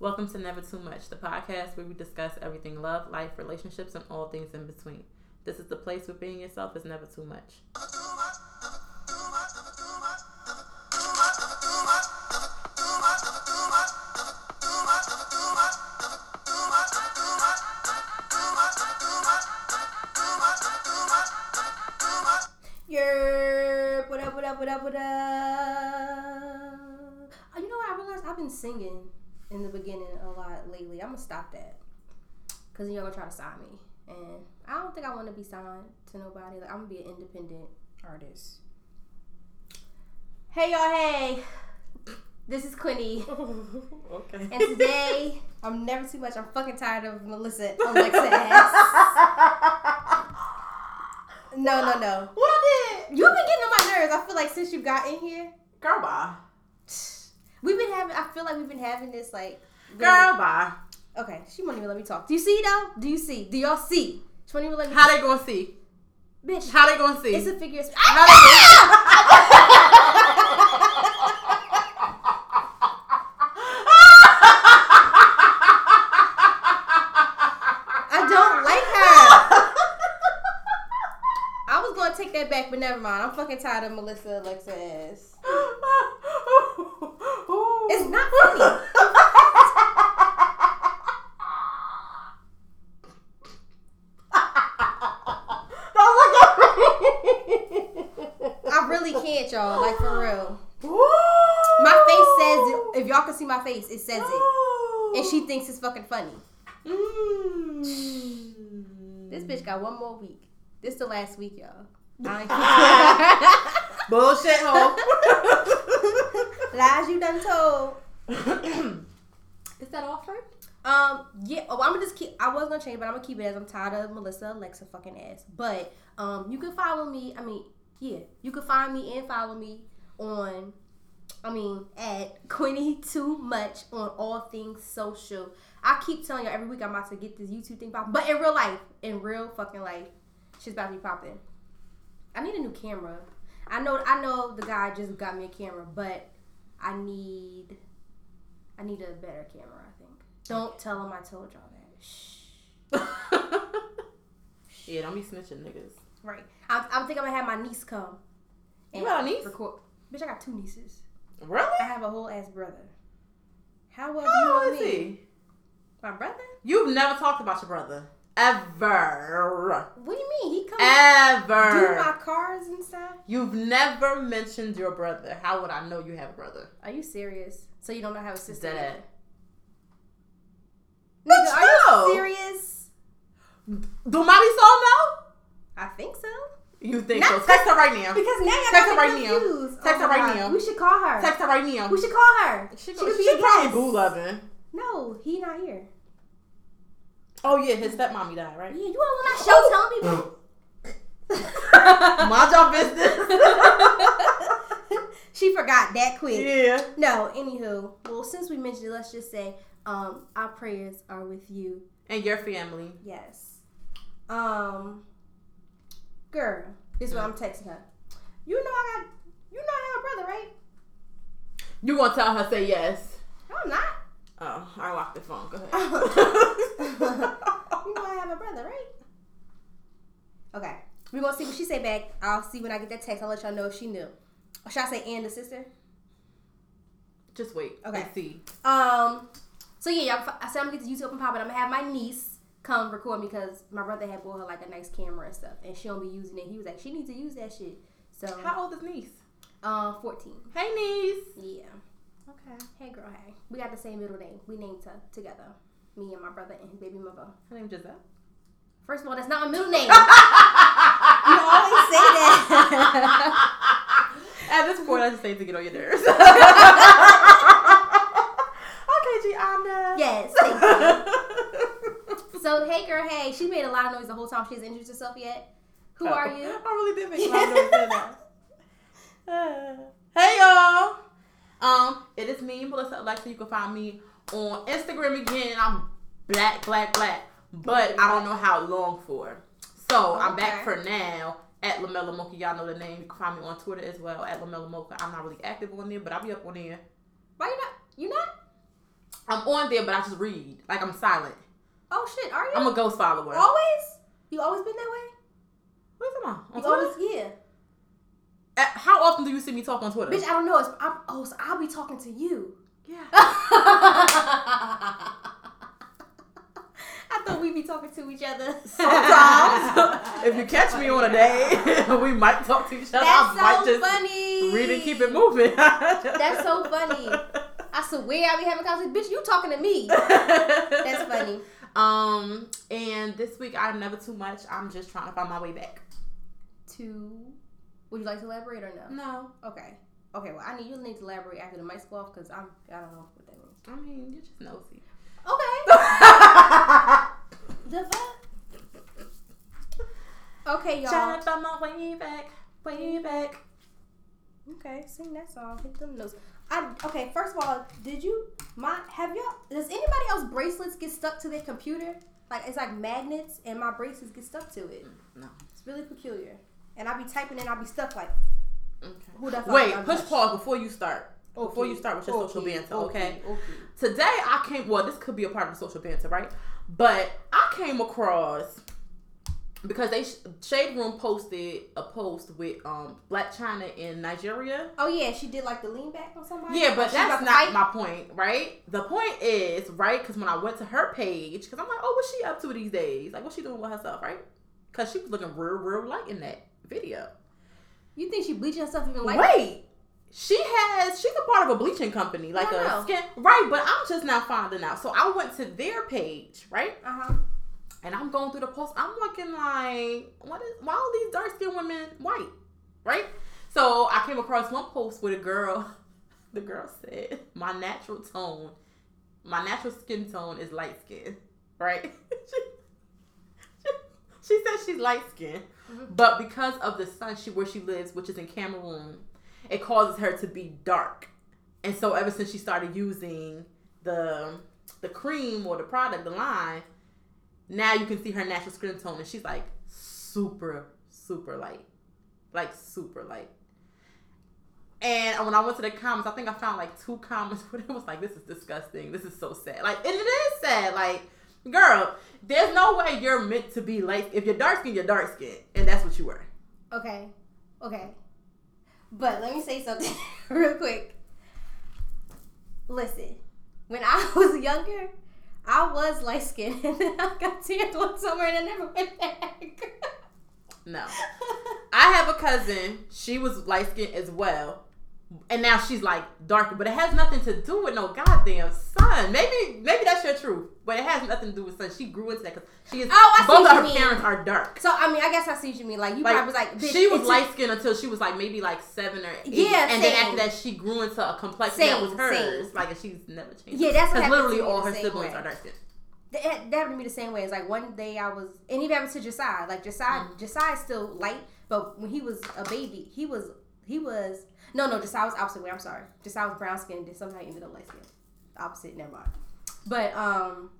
Welcome to Never Too Much, the podcast where we discuss everything love, life, relationships, and all things in between. This is the place where being yourself is never too much. Lot lately. I'm gonna stop that. Cause you're gonna try to sign me. And I don't think I wanna be signed to nobody. Like I'm gonna be an independent artist. Hey y'all, hey. This is Quinny. okay. And today, I'm never too much. I'm fucking tired of Melissa Alexa ass. No, no, no. What I did? You've been getting on my nerves. I feel like since you got in here, Girl, bye. we've been having. I feel like we've been having this like. Girl, bye. Okay, she won't even let me talk. Do you see though? Do you see? Do y'all see? She won't even let me. How they gonna see? Bitch, How they gonna see? it's a figure. speech. How ah! they I don't like her. I was gonna take that back, but never mind. I'm fucking tired of Melissa Alexa ass. It's not funny. Don't look at me. I really can't, y'all. Like for real. Woo! My face says it. If y'all can see my face, it says it. And she thinks it's fucking funny. Mm. This bitch got one more week. This the last week, y'all. Bullshit hoe. Lies you done told. Is that offered? Um, yeah. Oh, I'm gonna just keep. I was gonna change, but I'm gonna keep it as I'm tired of Melissa Alexa fucking ass. But um, you can follow me. I mean, yeah, you can find me and follow me on. I mean, at Quinny Too Much on all things social. I keep telling y'all every week I'm about to get this YouTube thing popping, but in real life, in real fucking life, she's about to be popping. I need a new camera. I know. I know the guy just got me a camera, but I need. I need a better camera. I think. Don't tell him I told y'all that. Shh. yeah, don't be snitching, niggas. Right. I'm, I'm thinking I'm gonna have my niece come. You got a niece? Record. Bitch, I got two nieces. Really? I have a whole ass brother. How well do you know is me? he? My brother? You've never talked about your brother. Ever. What do you mean? He comes Ever. do my cars and stuff. You've never mentioned your brother. How would I know you have a brother? Are you serious? So you don't know how a sister? Dead. Nigga, are you serious? Do Marisol know? I think so. You think Not so? Text her right now. Because now y'all Text got her me right now. confused. Text her right God. now. We should call her. Text her right now. We should call her. She, She go, could be she a probably boo loving. No, he not here. Oh yeah, his stepmommy died, right? Yeah, you all on my show telling people. Mind your business. she forgot that quick. yeah. No, anywho, well, since we mentioned it, let's just say um, our prayers are with you. And your family. Yes. Um, girl, this is what I'm texting her. You know I got, you know I have a brother, right? You gonna tell her say yes? No, I'm not. Oh, I locked the phone. Go ahead. You know I have a brother, right? Okay. We're gonna see what she say back. I'll see when I get that text. I'll let y'all know if she knew. Or should I say and the sister? Just wait. Okay. See. Um. So yeah, y'all, I said I'm gonna get the YouTube up and popping. I'm gonna have my niece come record me because my brother had bought her like a nice camera and stuff, and she don't be using it. He was like, she needs to use that shit. So, How old is niece? uh, 14. Hey niece. Yeah. Okay. Hey girl, hey. We got the same middle name. We named her together. Me and my brother and his baby mother. Her name Giselle. First of all, that's not my middle name. you always say that. At this point, I just need to get on your nerves. okay, Gianna. yes. So hey girl, hey. She made a lot of noise the whole time. She hasn't introduced herself yet. Who are you? I really did make a lot of noise. Uh, hey y'all. Um, it is me, Melissa Alexa. You can find me on Instagram again. I'm black, black, black. But I don't know how long for. So I'm back for now at Lamella Mocha. Y'all know the name. You can find me on Twitter as well at Lamella Mocha. I'm not really active on there, but I'll be up on there. Why you not? You not? I'm on there, but I just read. Like I'm silent. Oh shit, are you? I'm a ghost follower. always? You always been that way? What are you talking about? On You Twitter? always, yeah. Uh, How often do you see me talk on Twitter? Bitch, I don't know. It's, I, oh, so I'll be talking to you. yeah. I thought we'd be talking to each other. Sometimes, if you catch me on a day, we might talk to each other. I That's might so funny. read and keep it moving. That's so funny. I swear I be having conversations. Bitch, you talking to me. That's funny. Um, and this week I'm never too much. I'm just trying to find my way back. To, would you like to elaborate or no? No, Okay. Okay. Well, I need you need to elaborate after the mics go off because I'm I don't know what that means. I mean you're just nosy. Okay. the fuck? Okay, y'all. Trying to find my way back, way back. Okay, sing that song. Hit them notes. I okay. First of all, did you my have y'all? Does anybody else bracelets get stuck to their computer? Like it's like magnets, and my bracelets get stuck to it. No. It's really peculiar. And I'll be typing and I'll be stuck like Okay. who the fuck? Wait, push touched? pause before you start. Before you start with your social okay, banter, okay? Okay. Today I came. Well, this could be a part of the social banter, right? But I came across because they Shade Room posted a post with um Blac Chyna in Nigeria. Oh yeah, she did like the lean back on somebody. Yeah, but that's not my point, right? The point is, right? Because when I went to her page, because I'm like, oh, what's she up to these days? Like, what's she doing with herself, right? Because she was looking real, real light in that video. You think she bleached herself even like? Wait, she has. She's a part of a bleaching company, like a know. skin, right? But I'm just now finding out. So I went to their page, right? Uh huh. And I'm going through the post. I'm looking like, what is? Why are these dark skinned women white, right? So I came across one post with a girl. The girl said, "My natural tone, my natural skin tone is light skin, right?" she, she said she's light skinned, Mhm. but because of the sun, she where she lives, which is in Cameroon, it causes her to be dark. And so ever since she started using the the cream or the product, the line, now you can see her natural skin tone, and she's like super, super light, like super light. And when I went to the comments, I think I found like two comments where it was like, "This is disgusting. This is so sad." Like, and it is sad. Like, girl, there's no way you're meant to be like. If you're dark skin, you're dark skin, and that's what you were. Okay. Okay. But let me say something real quick. Listen, when I was younger, I was light skinned and then I got tanned one summer and I never went back. No, I have a cousin. She was light skinned as well, and now she's like darker. But it has nothing to do with no goddamn sun. Maybe maybe that's your truth, but it has nothing to do with sun. She grew into that because she is. Oh, I see both of her mean. parents are dark. so I mean, I guess I see what you mean. Like you Like, probably was like, bitch, she was light skinned until she was like maybe like seven or eight. Yeah, and then after that she grew into a complexion that was hers. same. Like and she's never changed. Yeah, that's because literally all her siblings way. are dark skinned. that, that happened to me the same way. It's like one day I was, and even happened to Josiah. Like Josiah, Mm. Josiah's still light, but when he was a baby, he was he was no no Josiah was opposite way. I'm sorry, Josiah was brown skinned, and somehow ended up light skinned. Opposite, never mind. But um,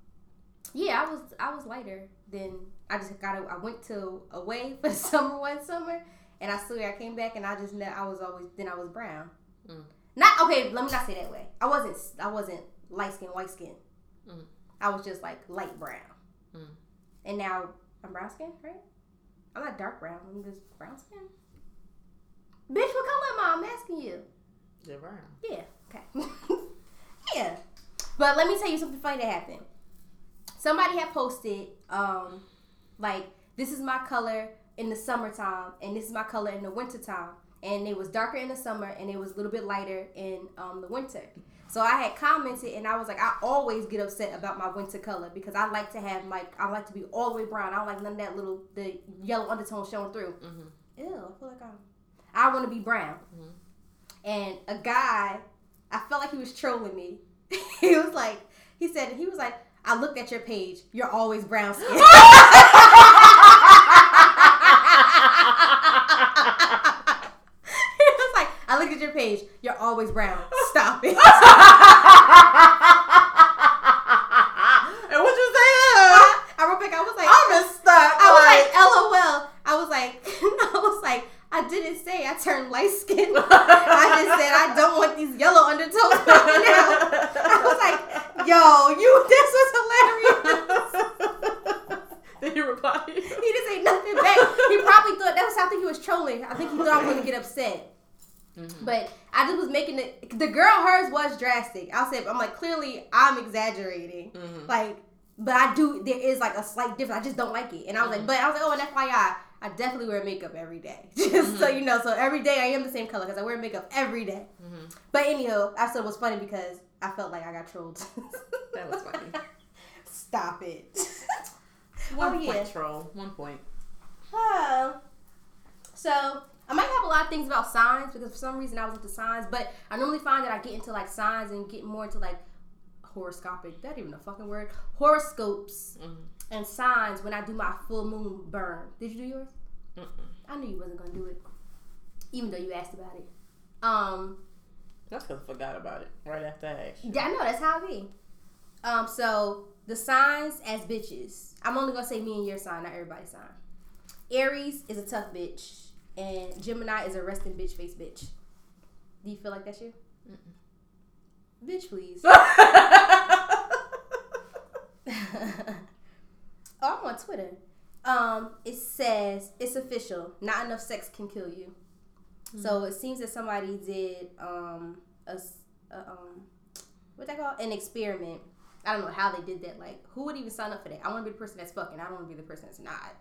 yeah, I was I was lighter than I just got. I went to away for the summer one summer, and I swear I came back and I just I was always then I was brown. Mm. Not okay. Let me not say that way. I wasn't I wasn't light skin, white skin. Mm. I was just like light brown. Mm. And now I'm brown skin, right? I'm not dark brown. I'm just brown skin. Bitch, what color am I? I'm asking you. You're brown. Yeah. Okay. yeah. But let me tell you something funny that happened. Somebody had posted, um, like, this is my color in the summertime, and this is my color in the wintertime. And it was darker in the summer, and it was a little bit lighter in um, the winter. So I had commented, and I was like, I always get upset about my winter color because I like to have like I like to be all the way brown. I don't like none of that little the yellow undertone showing through. Mhm. Ew, I feel like I'm. I want to be brown. Mhm. And a guy, I felt like he was trolling me. he was like, he said, he was like, I looked at your page. You're always brown skin. he was like, I looked at your page. You're always brown. Stop it. and what you say? I wrote back. I was like, I'm stuck. I was like, LOL. I was like, I was like, I didn't say I turned light skinned. I just said I don't want these yellow undertones coming out. I was like, Yo, you, this was hilarious. Did he reply? he didn't say nothing back. He probably thought that was. I think he was trolling. I think he thought I was gonna get upset. Mhm. But I just was making it. The girl hers was drastic. I'll say. I'm like clearly I'm exaggerating. Mhm. Like, but I do. There is like a slight difference. I just don't like it. And I was like, but I was like, oh, and FYI, I definitely wear makeup every day. Just so you know. So every day I am the same color because I wear makeup every day. Mhm. But anyhow, I said it was funny because I felt like I got trolled. That was funny. Stop it. One Oh, yeah. point troll. One point. Oh. So I might have a lot of things about signs because for some reason I was into signs, but I normally find that I get into like signs and get more into like horoscopic. That even a fucking word. Horoscopes Mhm. And signs when I do my full moon burn. Did you do yours? Mm-mm. I knew you wasn't gonna do it, even though you asked about it. Um, That's because I forgot about it right after I asked you. yeah, I know that's how it be. Um, so the signs as bitches. I'm only gonna say me and your sign, not everybody's sign. Aries is a tough bitch, and Gemini is a resting bitch face bitch. Do you feel like that's you? Bitch, please. oh, I'm on Twitter. Um, it says it's official. Not enough sex can kill you. So it seems that somebody did um a, s- a, um what that called an experiment. I don't know how they did that. Like, who would even sign up for that? I want to be the person that's fucking. I don't want to be the person that's not.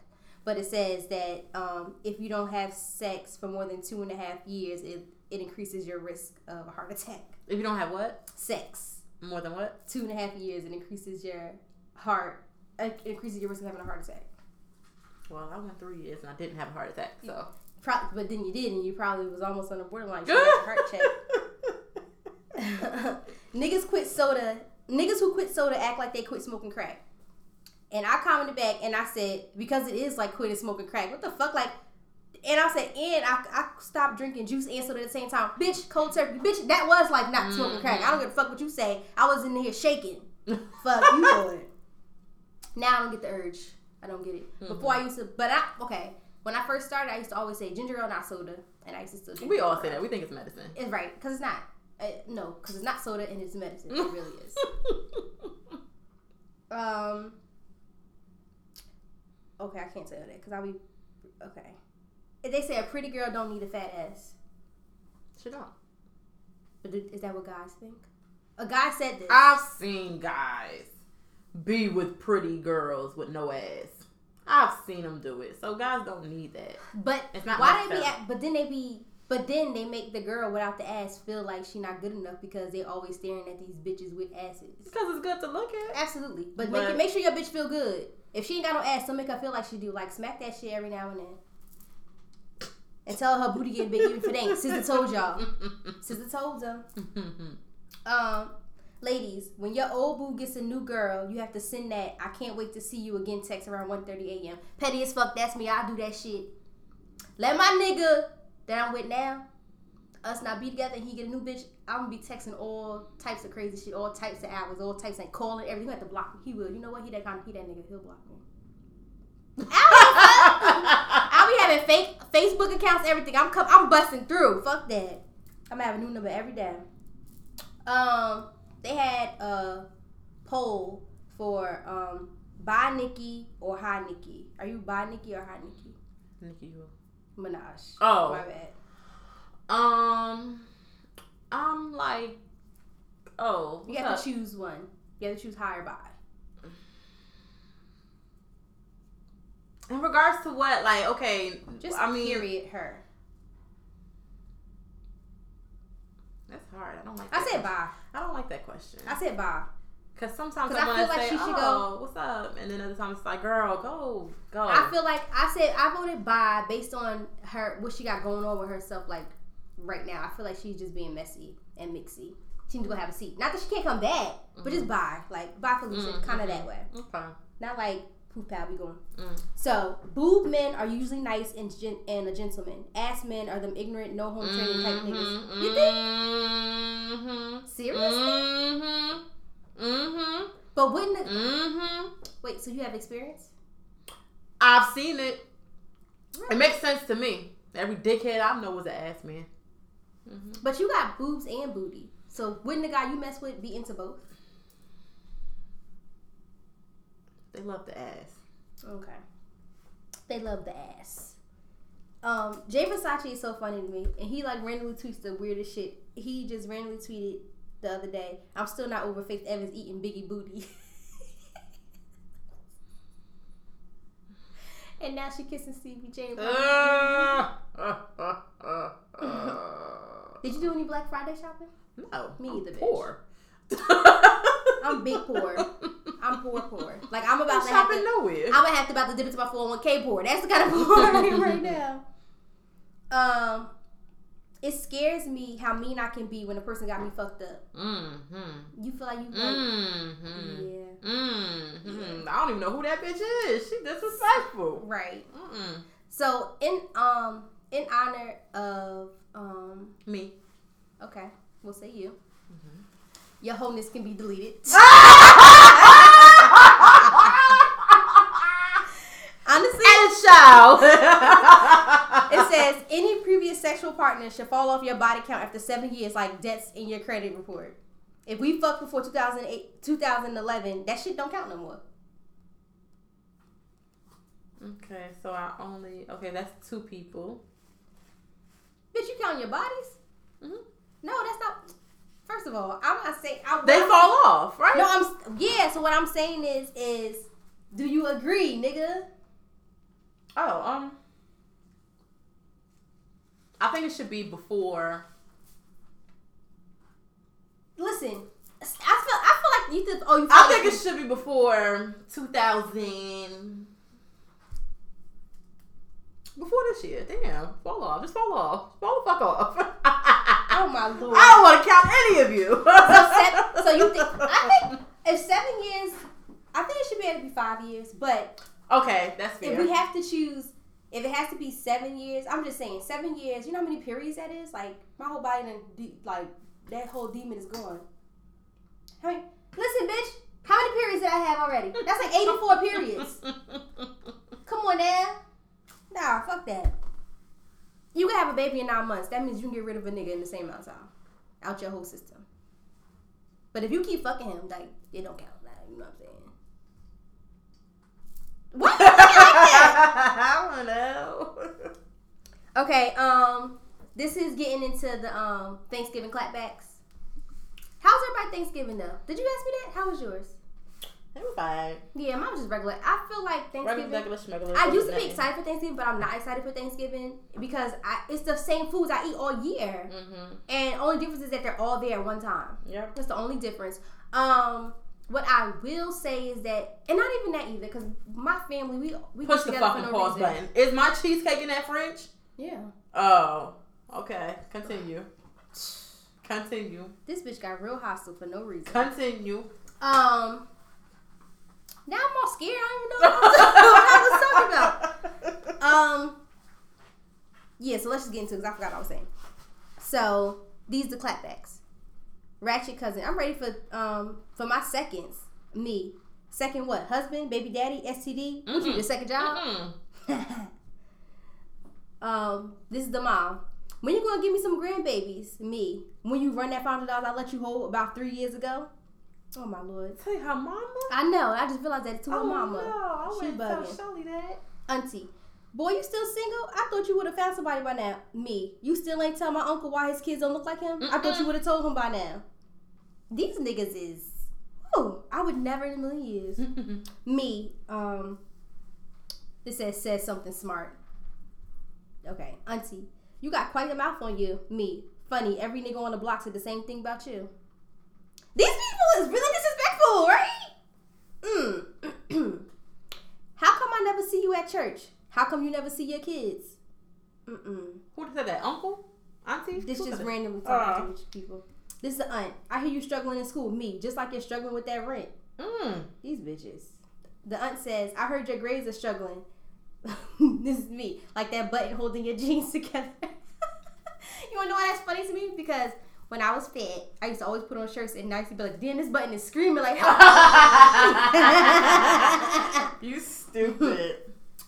But it says that um, if you don't have sex for more than two and a half years, it, it increases your risk of a heart attack. if you don't have what? Sex More than what? two and a half years, it increases your heart. Increases your risk of having a heart attack. Well, I went three years and I didn't have a heart attack, so. Pro- but then you did, and you probably was almost on the borderline. You got a heart check. Niggas quit soda. Niggas who quit soda act like they quit smoking crack. And I commented back and I said, because it is like quitting smoking crack. What the fuck? Like, and I said, and I, I stopped drinking juice and soda at the same time. Bitch, cold turkey. Bitch, that was like not smoking crack. I don't give a fuck what you say. I was in here shaking. Fuck you. Now I don't get the urge. I don't get it. Before I used to, but I, okay. When I first started, I used to always say ginger ale, not soda. And I used to still drink we all say that. We think it's medicine. It's right, because it's not. Uh, no, because it's not soda and it's medicine. It really is. Um. Okay, I can't say that because I'll be. Okay. If They say a pretty girl don't need a fat ass. She don't. But is that what guys think? A guy said this. I've seen guys be with pretty girls with no ass. I've seen them do it. So guys don't need that. but It's not why they be? At, but then they be. But then they make the girl without the ass feel like she not good enough because they always staring at these bitches with asses. Because it's good to look at. Absolutely, but, But- make it, make sure your bitch feel good. If she ain't got no ass, don't make her feel like she do. Like smack that shit every now and then, and tell her her booty get big even if it ain't. Sister told y'all. Sister told them. Um, ladies, when your old boo gets a new girl, you have to send that. I can't wait to see you again. Text around 1.30 a.m. Petty as fuck. That's me. I do that shit. Let my nigga that I'm with now, us not be together, and he get a new bitch. I'm gonna be texting all types of crazy shit, all types of hours, all types of calling everything. You have to block me. He will. You know what? He that kind of he that nigga. He'll block me. I'll be having fake Facebook accounts, everything. I'm I'm busting through. Fuck that. I'm have a new number every day. Um, they had a poll for um buy Nikki or hi Nikki. Are you buy Nikki or hi Nikki? Nikki, who? Minaj. Oh. my bad. Um, I'm like, oh, You have up? to choose one. You have to choose high or buy. In regards to what, like, okay, Just I mean, period her. that's hard. I don't like. I said question. I don't like that question. I said bye. Because sometimes 'Cause I I feel like say, she should "Oh, what's up?" and then other times it's like, "Girl, go, go." I feel like I said I voted buy based on her what she got going on with herself like right now. I feel like she's just being messy and mixy. She needs to go have a seat. Not that she can't come back, but just bye, Like bye, Felicia, Mhm, kind of mhm. that way. okay. Not like poof pal we going. Mm. So boob men are usually nice and gen- and a gentleman. Ass men are them ignorant, no home training type niggas. You think? Mm-hmm. Seriously? Mm-hmm. Mm-hmm. But wouldn't the, Mm-hmm. wait? So you have experience? I've seen it. It makes sense to me. Every dickhead I know was an ass man. Mm-hmm. But you got boobs and booty. So wouldn't the guy you mess with be into both? They love the ass. Okay. They love the ass. Um, Jay Versace is so funny to me, and he like randomly tweets the weirdest shit. He just randomly tweeted the other day, "I'm still not over Faith Evans eating Biggie booty." and now she kissing Stevie J. Uh, Did you do any Black Friday shopping? no, Me I'm either, bitch. Poor. I'm big poor. I'm poor poor. Like I'm about I'm to have shopping to, nowhere. I'm gonna have to about to dip into my 401k poor. That's the kind of poor I am right now. Um, it scares me how mean I can be when a person got me fucked up. Mm-hmm. You feel like you, like, Mm-hmm. yeah, Mm-hmm. I don't even know who that bitch is. She disrespectful. right. Mm-mm. So in um in honor of um Me. okay, we'll say you. Mm-hmm. Your wholeness can be deleted. It says any previous sexual partner should fall off your body count after seven years, like debts in your credit report. If we fucked before 2008, 2011, that shit don't count no more. Okay, so I only okay. That's two people. Bitch, you count your bodies? Mm-hmm. No, that's not. First of all, I'm not saying I, They I'm- fall off, right? No, I'm yeah. So what I'm saying is, is do you agree, nigga? Oh, um, I think it should be before. Listen, I feel I feel like you think. Oh, you. I like think it should be before 2000. Before this year, damn, fall off, just fall off, fall the fuck off. Oh my lord. I don't want to count any of you. so, seven, so you think? I think if seven years, I think it should be able to be five years. But okay, that's fair. if we have to choose, if it has to be seven years, I'm just saying seven years. You know how many periods that is? Like my whole body, and like that whole demon is gone. How many? Listen, bitch. How many periods did I have already? That's like 84 periods. Come on now. Nah, fuck that. You can have a baby in nine months. That means you can get rid of a nigga in the same amount of time. Out your whole system. But if you keep fucking him, like, it don't count. Like, you know what I'm saying? What? I don't know. okay, um, this is getting into the um Thanksgiving clapbacks. How's everybody Thanksgiving though? Did you ask me that? How was yours? It was fine. Yeah, mine was just regular. I feel like Regular, Thanksgiving. regular, schmegular. I used to be excited for Thanksgiving, but I'm not excited for Thanksgiving because I, it's the same foods I eat all year. Mhm. And only difference is that they're all there at one time. Yep. That's the only difference. Um, what I will say is that, and not even that either, because my family we we Push get the fucking no pause reason. button. Is my cheesecake in that fridge? Yeah, Oh. Okay. Continue. Continue. this bitch got real hostile for no reason. Continue. Um, now I'm all scared. I don't even know what I was talking about. Um, yeah. So let's just get into it because I forgot what I was saying. So these the clapbacks. Ratchet cousin. I'm ready for um for my seconds. Me. Second what? Husband, baby daddy, STD. What you the second job? Mm-mm. um, this is the mom. When you gonna give me some grandbabies? Me. When you run that five hundred dollars I let you hold about three years ago? Oh my lord. Tell her mama. I know. I just realized that to her oh mama. no, I She wouldn't tell bugging. Shelly that. Auntie. Boy, you still single? I thought you would have found somebody by now. Me. You still ain't tell my uncle why his kids don't look like him? I thought you would have told him by now. These niggas is. Oh, I would never in a million years. Me. Um. This says says something smart. Okay, Auntie. You got quite a mouth on you. Me. Funny. Every nigga on the block said the same thing about you. These people is really disrespectful, right? Mm. How come I never see you at church? How come you never see your kids? Mm-mm. Who said that? Uncle? Auntie? This Who just said that? randomly Uh. talking to people. This is the aunt. I hear you struggling in school. Me, just like you're struggling with that rent. Mm. These bitches. The aunt says, I heard your grades are struggling. this is me. Like that button holding your jeans together. you wanna know why that's funny to me? Because when I was fat, I used to always put on shirts and used be like, damn, this button is screaming like you stupid.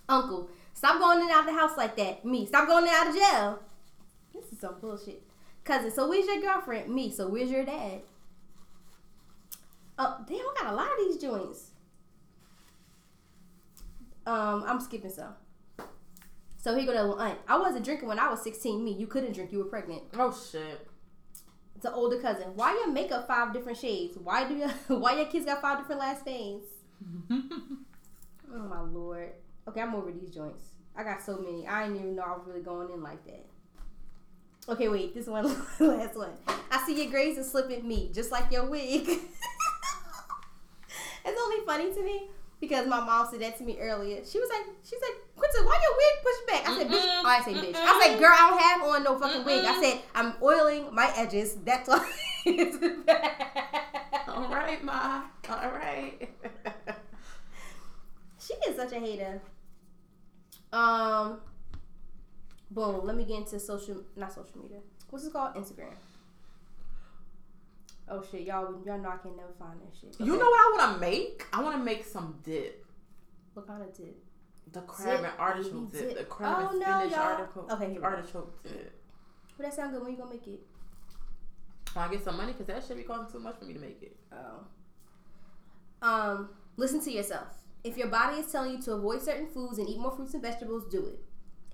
Uncle, stop going in and out of the house like that. Me, stop going in and out of jail. This is some bullshit. Cousin, so where's your girlfriend? Me, so where's your dad? Oh, damn, I got a lot of these joints. Um, I'm skipping some. So he go to aunt. I wasn't drinking when I was 16. Me, you couldn't drink. You were pregnant. Oh shit. It's an older cousin. Why your makeup five different shades? Why do you? Why your kids got five different last names? Oh my lord. Okay, I'm over these joints. I got so many. I didn't even know I was really going in like that. Okay, wait. This one, last one. I see your grays and slipping me, just like your wig. it's only funny to me because my mom said that to me earlier. She was like, she said, Quinta, why your wig pushed back? I said, bitch. Oh, I say bitch. I said, girl, I don't have on no fucking wig. I said, I'm oiling my edges. That's why it's back. All right, ma. All right. She is such a hater. Um, boom. Let me get into social, not social media. What's it called? Instagram. Oh shit, y'all, y'all know I can never find that shit. You know what I want to make? I want to make some dip. what kind of dip? The crab Dip, and artichoke dip. dip. The crab Oh, and no, spinach y'all. artichoke. Okay, here artichoke dip. Would that sound good? When you gonna make it? Well, I get some money because that should be costing too much for me to make it. Oh. Um, listen to yourself. If your body is telling you to avoid certain foods and eat more fruits and vegetables, do it.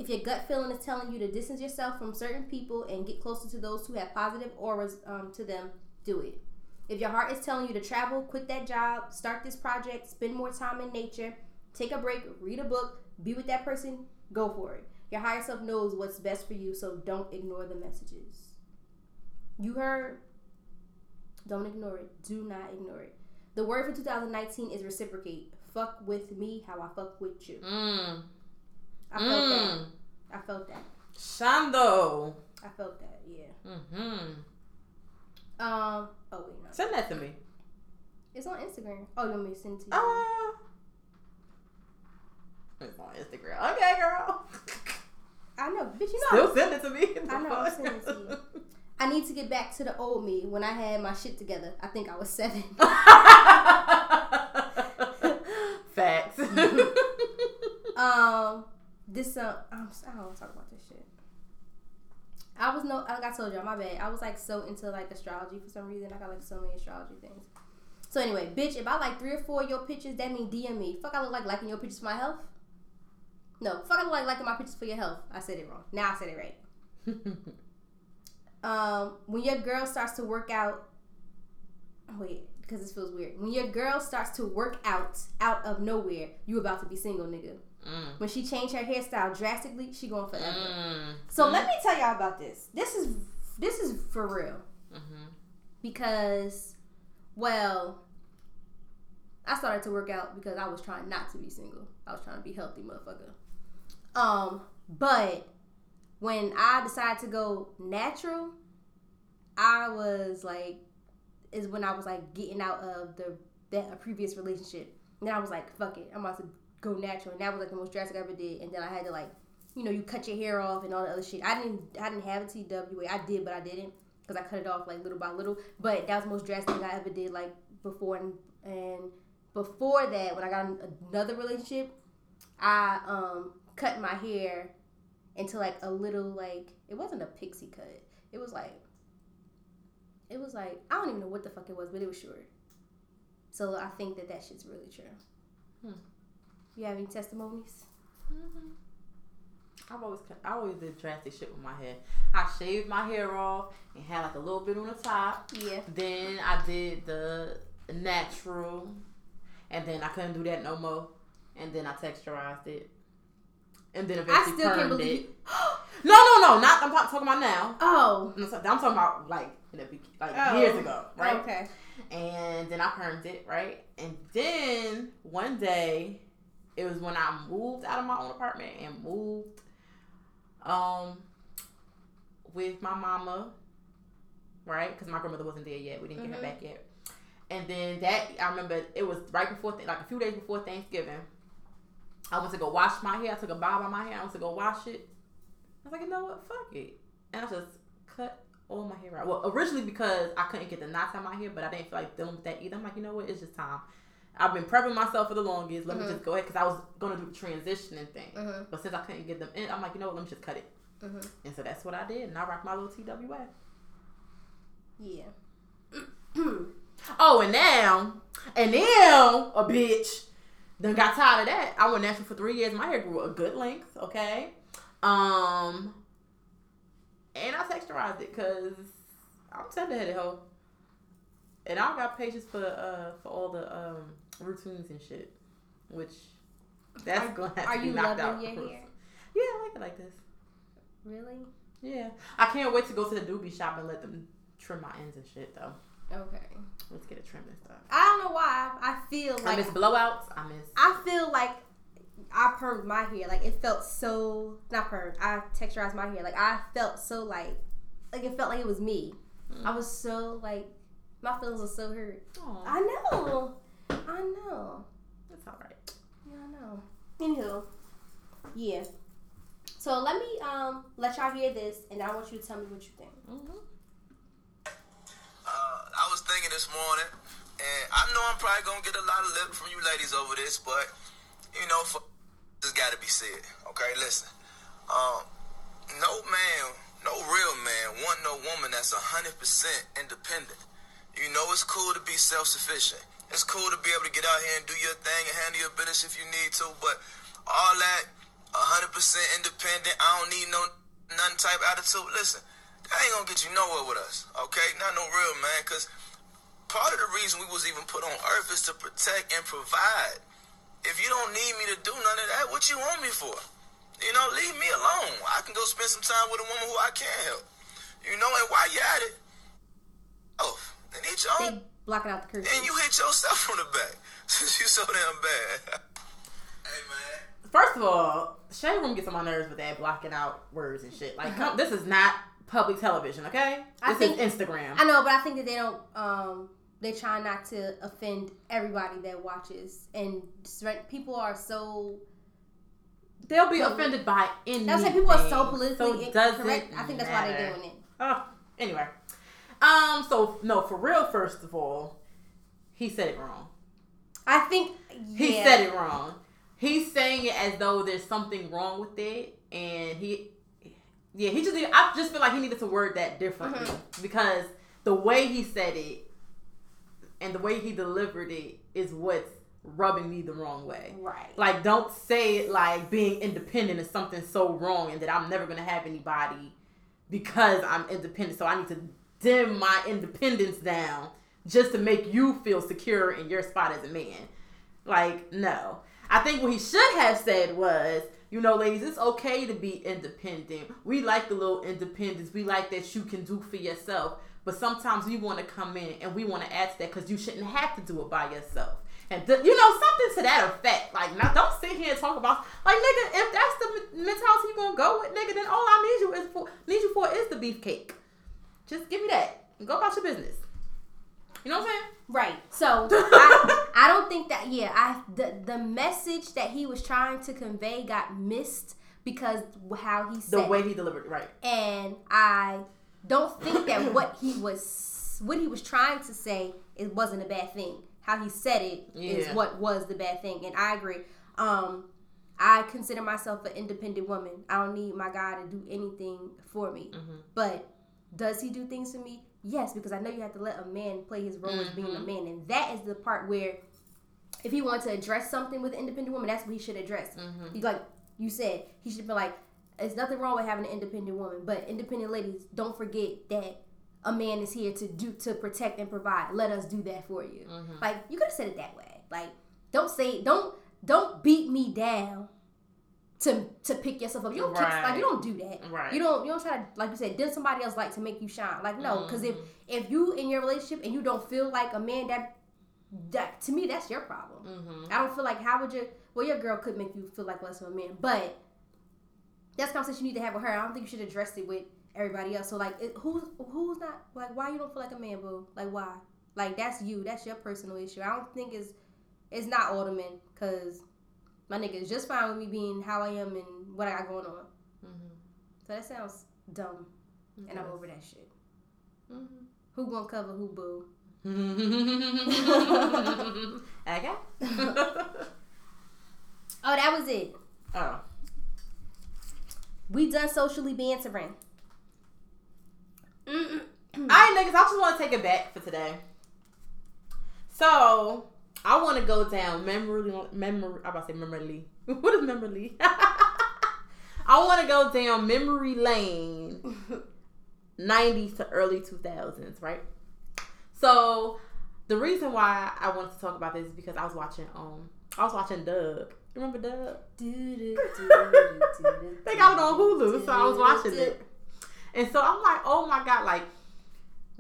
If your gut feeling is telling you to distance yourself from certain people and get closer to those who have positive auras um, to them, do it. If your heart is telling you to travel, quit that job, start this project, spend more time in nature, take a break, read a book, be with that person, go for it. Your higher self knows what's best for you, so don't ignore the messages. You heard? Don't ignore it. Do not ignore it. The word for 2019 is reciprocate. Fuck with me how I fuck with you. Mmm. I felt that. Mmm. I felt that. Shando. I felt that. Yeah. Mm-hmm. Um. Oh wait, no. Send that to me. It's on Instagram. Oh, you want me to send it to you? Uh, it's on Instagram. Okay, girl. I know, bitch. You know. Still send it to me. I know, I'm sending it to you. I need to get back to the old me when I had my shit together. I think I was seven. Facts. um. This uh, I'm, I don't want to talk about this shit. I was no, like I told y'all, my bad. I was like so into like astrology for some reason. I got like so many astrology things. So anyway, bitch, if I like three or four of your pictures, that mean DM me. Fuck, I look like liking your pictures for my health. No, fuck, I look like liking my pictures for your health. I said it wrong. Now I said it right. Um, when your girl starts to work out, wait, because this feels weird. When your girl starts to work out out of nowhere, you about to be single, nigga. Mm. When she changed her hairstyle drastically, she going forever. Mm. So let me tell y'all about this. This is this is for real Mm-hmm. because, well, I started to work out because I was trying not to be single. I was trying to be healthy, motherfucker. Um, but when I decided to go natural, I was like, is when I was like getting out of the that previous relationship. And then I was like, fuck it, I'm about to go natural. And that was like the most drastic I ever did. And then I had to like, you know, you cut your hair off and all the other shit. I didn't, I didn't have a TWA. I did, but I didn't because I cut it off like little by little. But that was the most drastic I ever did like before. And, and before that, when I got another relationship, I um cut my hair into like a little like it wasn't a pixie cut. It was like it was like I don't even know what the fuck it was, but it was short. So I think that that shit's really true. Hmm. You have any testimonies? Mm-hmm. I've always I always did drastic shit with my hair. I shaved my hair off and had like a little bit on the top. Yeah. Then I did the natural, and then I couldn't do that no more. And then I texturized it, and then I eventually still can't permed believe. it. No, no, no, not I'm talking about now. oh. I'm talking I'm talking about like in the, like Oh. years ago, right? Okay. and then I permed it, right? And then one day, it was when I moved out of my own apartment and moved um with my mama, right? Because my grandmother wasn't there yet. We didn't get Mhm. her back yet. And then that I remember it was right before like a few days before Thanksgiving. I went to go wash my hair. I took a bob on my hair. I went to go wash it. I was like, you know what? Fuck it. And I just cut all my hair out. Well, originally because I couldn't get the knots out of my hair, but I didn't feel like dealing with that either. I'm like, you know what? It's just time. I've been prepping myself for the longest. Let Mhm. me just go ahead because I was gonna do the transitioning thing. Mhm. But since I couldn't get them in, I'm like, you know what? Let me just cut it. Mhm. And so that's what I did. And I rocked my little TWA. Yeah. Oh, and now, and now, a bitch then got tired of that. I went natural for three years. My hair grew a good length. Okay. Um. And I texturized it because I'm tender headed hoe. And I don't got patience for uh for all the um routines and shit, which that's Are- gonna have are to be you knocked loving out. your hair? Yeah, I like it like this. Really? Yeah, I can't wait to go to the doobie shop and let them trim my ends and shit though. Okay. Let's get it trimmed and stuff. I don't know why. I feel like I miss blowouts. I miss. I feel like I permed my hair. Like it felt so not permed. I texturized my hair. Like I felt so like like it felt like it was me. Mm. I was so like my feelings were so hurt. Aw, I know. I know. that's all right. Yeah, I know. Anywho, yeah. So let me um let y'all hear this, and I want you to tell me what you think. Mm-hmm. Uh, I was thinking this morning, and I know I'm probably gonna get a lot of lip from you ladies over this, but you know, for this got to be said. Okay, listen. Um, no man, no real man, want no woman that's hundred percent independent. You know, it's cool to be self-sufficient. It's cool to be able to get out here and do your thing and handle your business if you need to, but all that hundred percent independent, I don't need no none type attitude. Listen, that ain't gonna get you nowhere with us, okay? Not no real man, cause part of the reason we was even put on earth is to protect and provide. If you don't need me to do none of that, what you want me for? You know, leave me alone. I can go spend some time with a woman who I can help. You know, and while you at it, oh, and eat your They own, blocking out the curtain. and you hit yourself from the back since you so damn bad. hey man. First of all, Shade Room gets on my nerves with that blocking out words and shit. Like, come, this is not public television, okay? I This think- is Instagram. I know, but I think that they don't. Um, they try not to offend everybody that watches, and just- people are so. They'll be Poli- offended by anything. That's why people are so politically so incorrect. I think that's why they're doing it. Oh, anyway. Um, so no, for real, first of all, he said it wrong. I think He said it wrong. He's saying it as though there's something wrong with it, and he, yeah, he just. I just feel like he needed to word that differently Mm-hmm. because the way he said it and the way he delivered it is what's rubbing me the wrong way. Right. Like, don't say it like being independent is something so wrong and that I'm never gonna have anybody because I'm independent. So I need to dim my independence down just to make you feel secure in your spot as a man. Like, no. I think what he should have said was, you know, ladies, it's okay to be independent. We like the little independence. We like that you can do for yourself. But sometimes we want to come in and we want to ask that because you shouldn't have to do it by yourself. And th- you know something to that effect. Like, now don't sit here and talk about like, nigga. If that's the mentality you gonna go with, nigga, then all I need you is for need you for is the beefcake. Just give me that and go about your business. You know what I'm saying? Right. So I, I don't think that yeah, I the the message that he was trying to convey got missed because how he said The way it. he delivered it, right? and I don't think that what he was what he was trying to say it wasn't a bad thing. How he said it is Yeah. what was the bad thing, and I agree. Um, I consider myself an independent woman. I don't need my guy to do anything for me. Mm-hmm. But does he do things to me? Yes, because I know you have to let a man play his role as being a mm-hmm. man, and that is the part where if he wants to address something with an independent woman, that's what he should address. He like you said, he should be like, "There's nothing wrong with having an independent woman, but independent ladies, don't forget that a man is here to do to protect and provide. Let us do that for you." Mm-hmm. Like you could have said it that way. Like don't say don't don't beat me down to to pick yourself up. You don't kick, like you don't do that. Right. You don't you don't try to like you said, did somebody else like to make you shine? Like no, because if if you in your relationship and you don't feel like a man that that to me that's your problem. Mm-hmm. I don't feel like how would you well your girl could make you feel like less of a man, but that's conversation you need to have with her. I don't think you should address it with everybody else. So like it, who's who's not like why you don't feel like a man, boo? Like why? Like that's you. That's your personal issue. I don't think it's it's not all the men because my nigga is just fine with me being how I am and what I got going on. Mm-hmm. So that sounds dumb, and I'm over that shit. Mm-hmm. Who gonna cover who, boo? okay. Oh, that was it. oh. We done socially bantering. Mm-mm. Alright, niggas, I just want to take it back for today. So, I want to go down memory, memory. I'm about to say memory. what is memory? I want to go down memory lane, 90s to early 2000s, right? So the reason why I wanted to talk about this is because I was watching um I was watching Doug. Remember Doug? they got it on Hulu, so I was watching it. And so I'm like, oh my god, like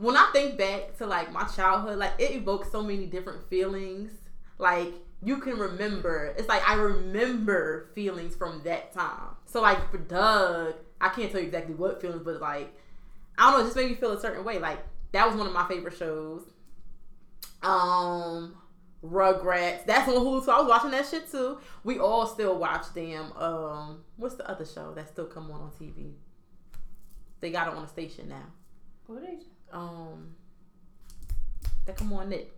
when I think back to like my childhood, like it evokes so many different feelings. Like you can remember. It's like I remember feelings from that time. So like for Doug, I can't tell you exactly what feelings, but like I don't know, it just made me feel a certain way. Like that was one of my favorite shows. Um Rugrats. That's on Hulu, so I was watching that shit too. We all still watch them. Um, what's the other show that still come on on TV? They got it on the station now. What is? Um, that come on it.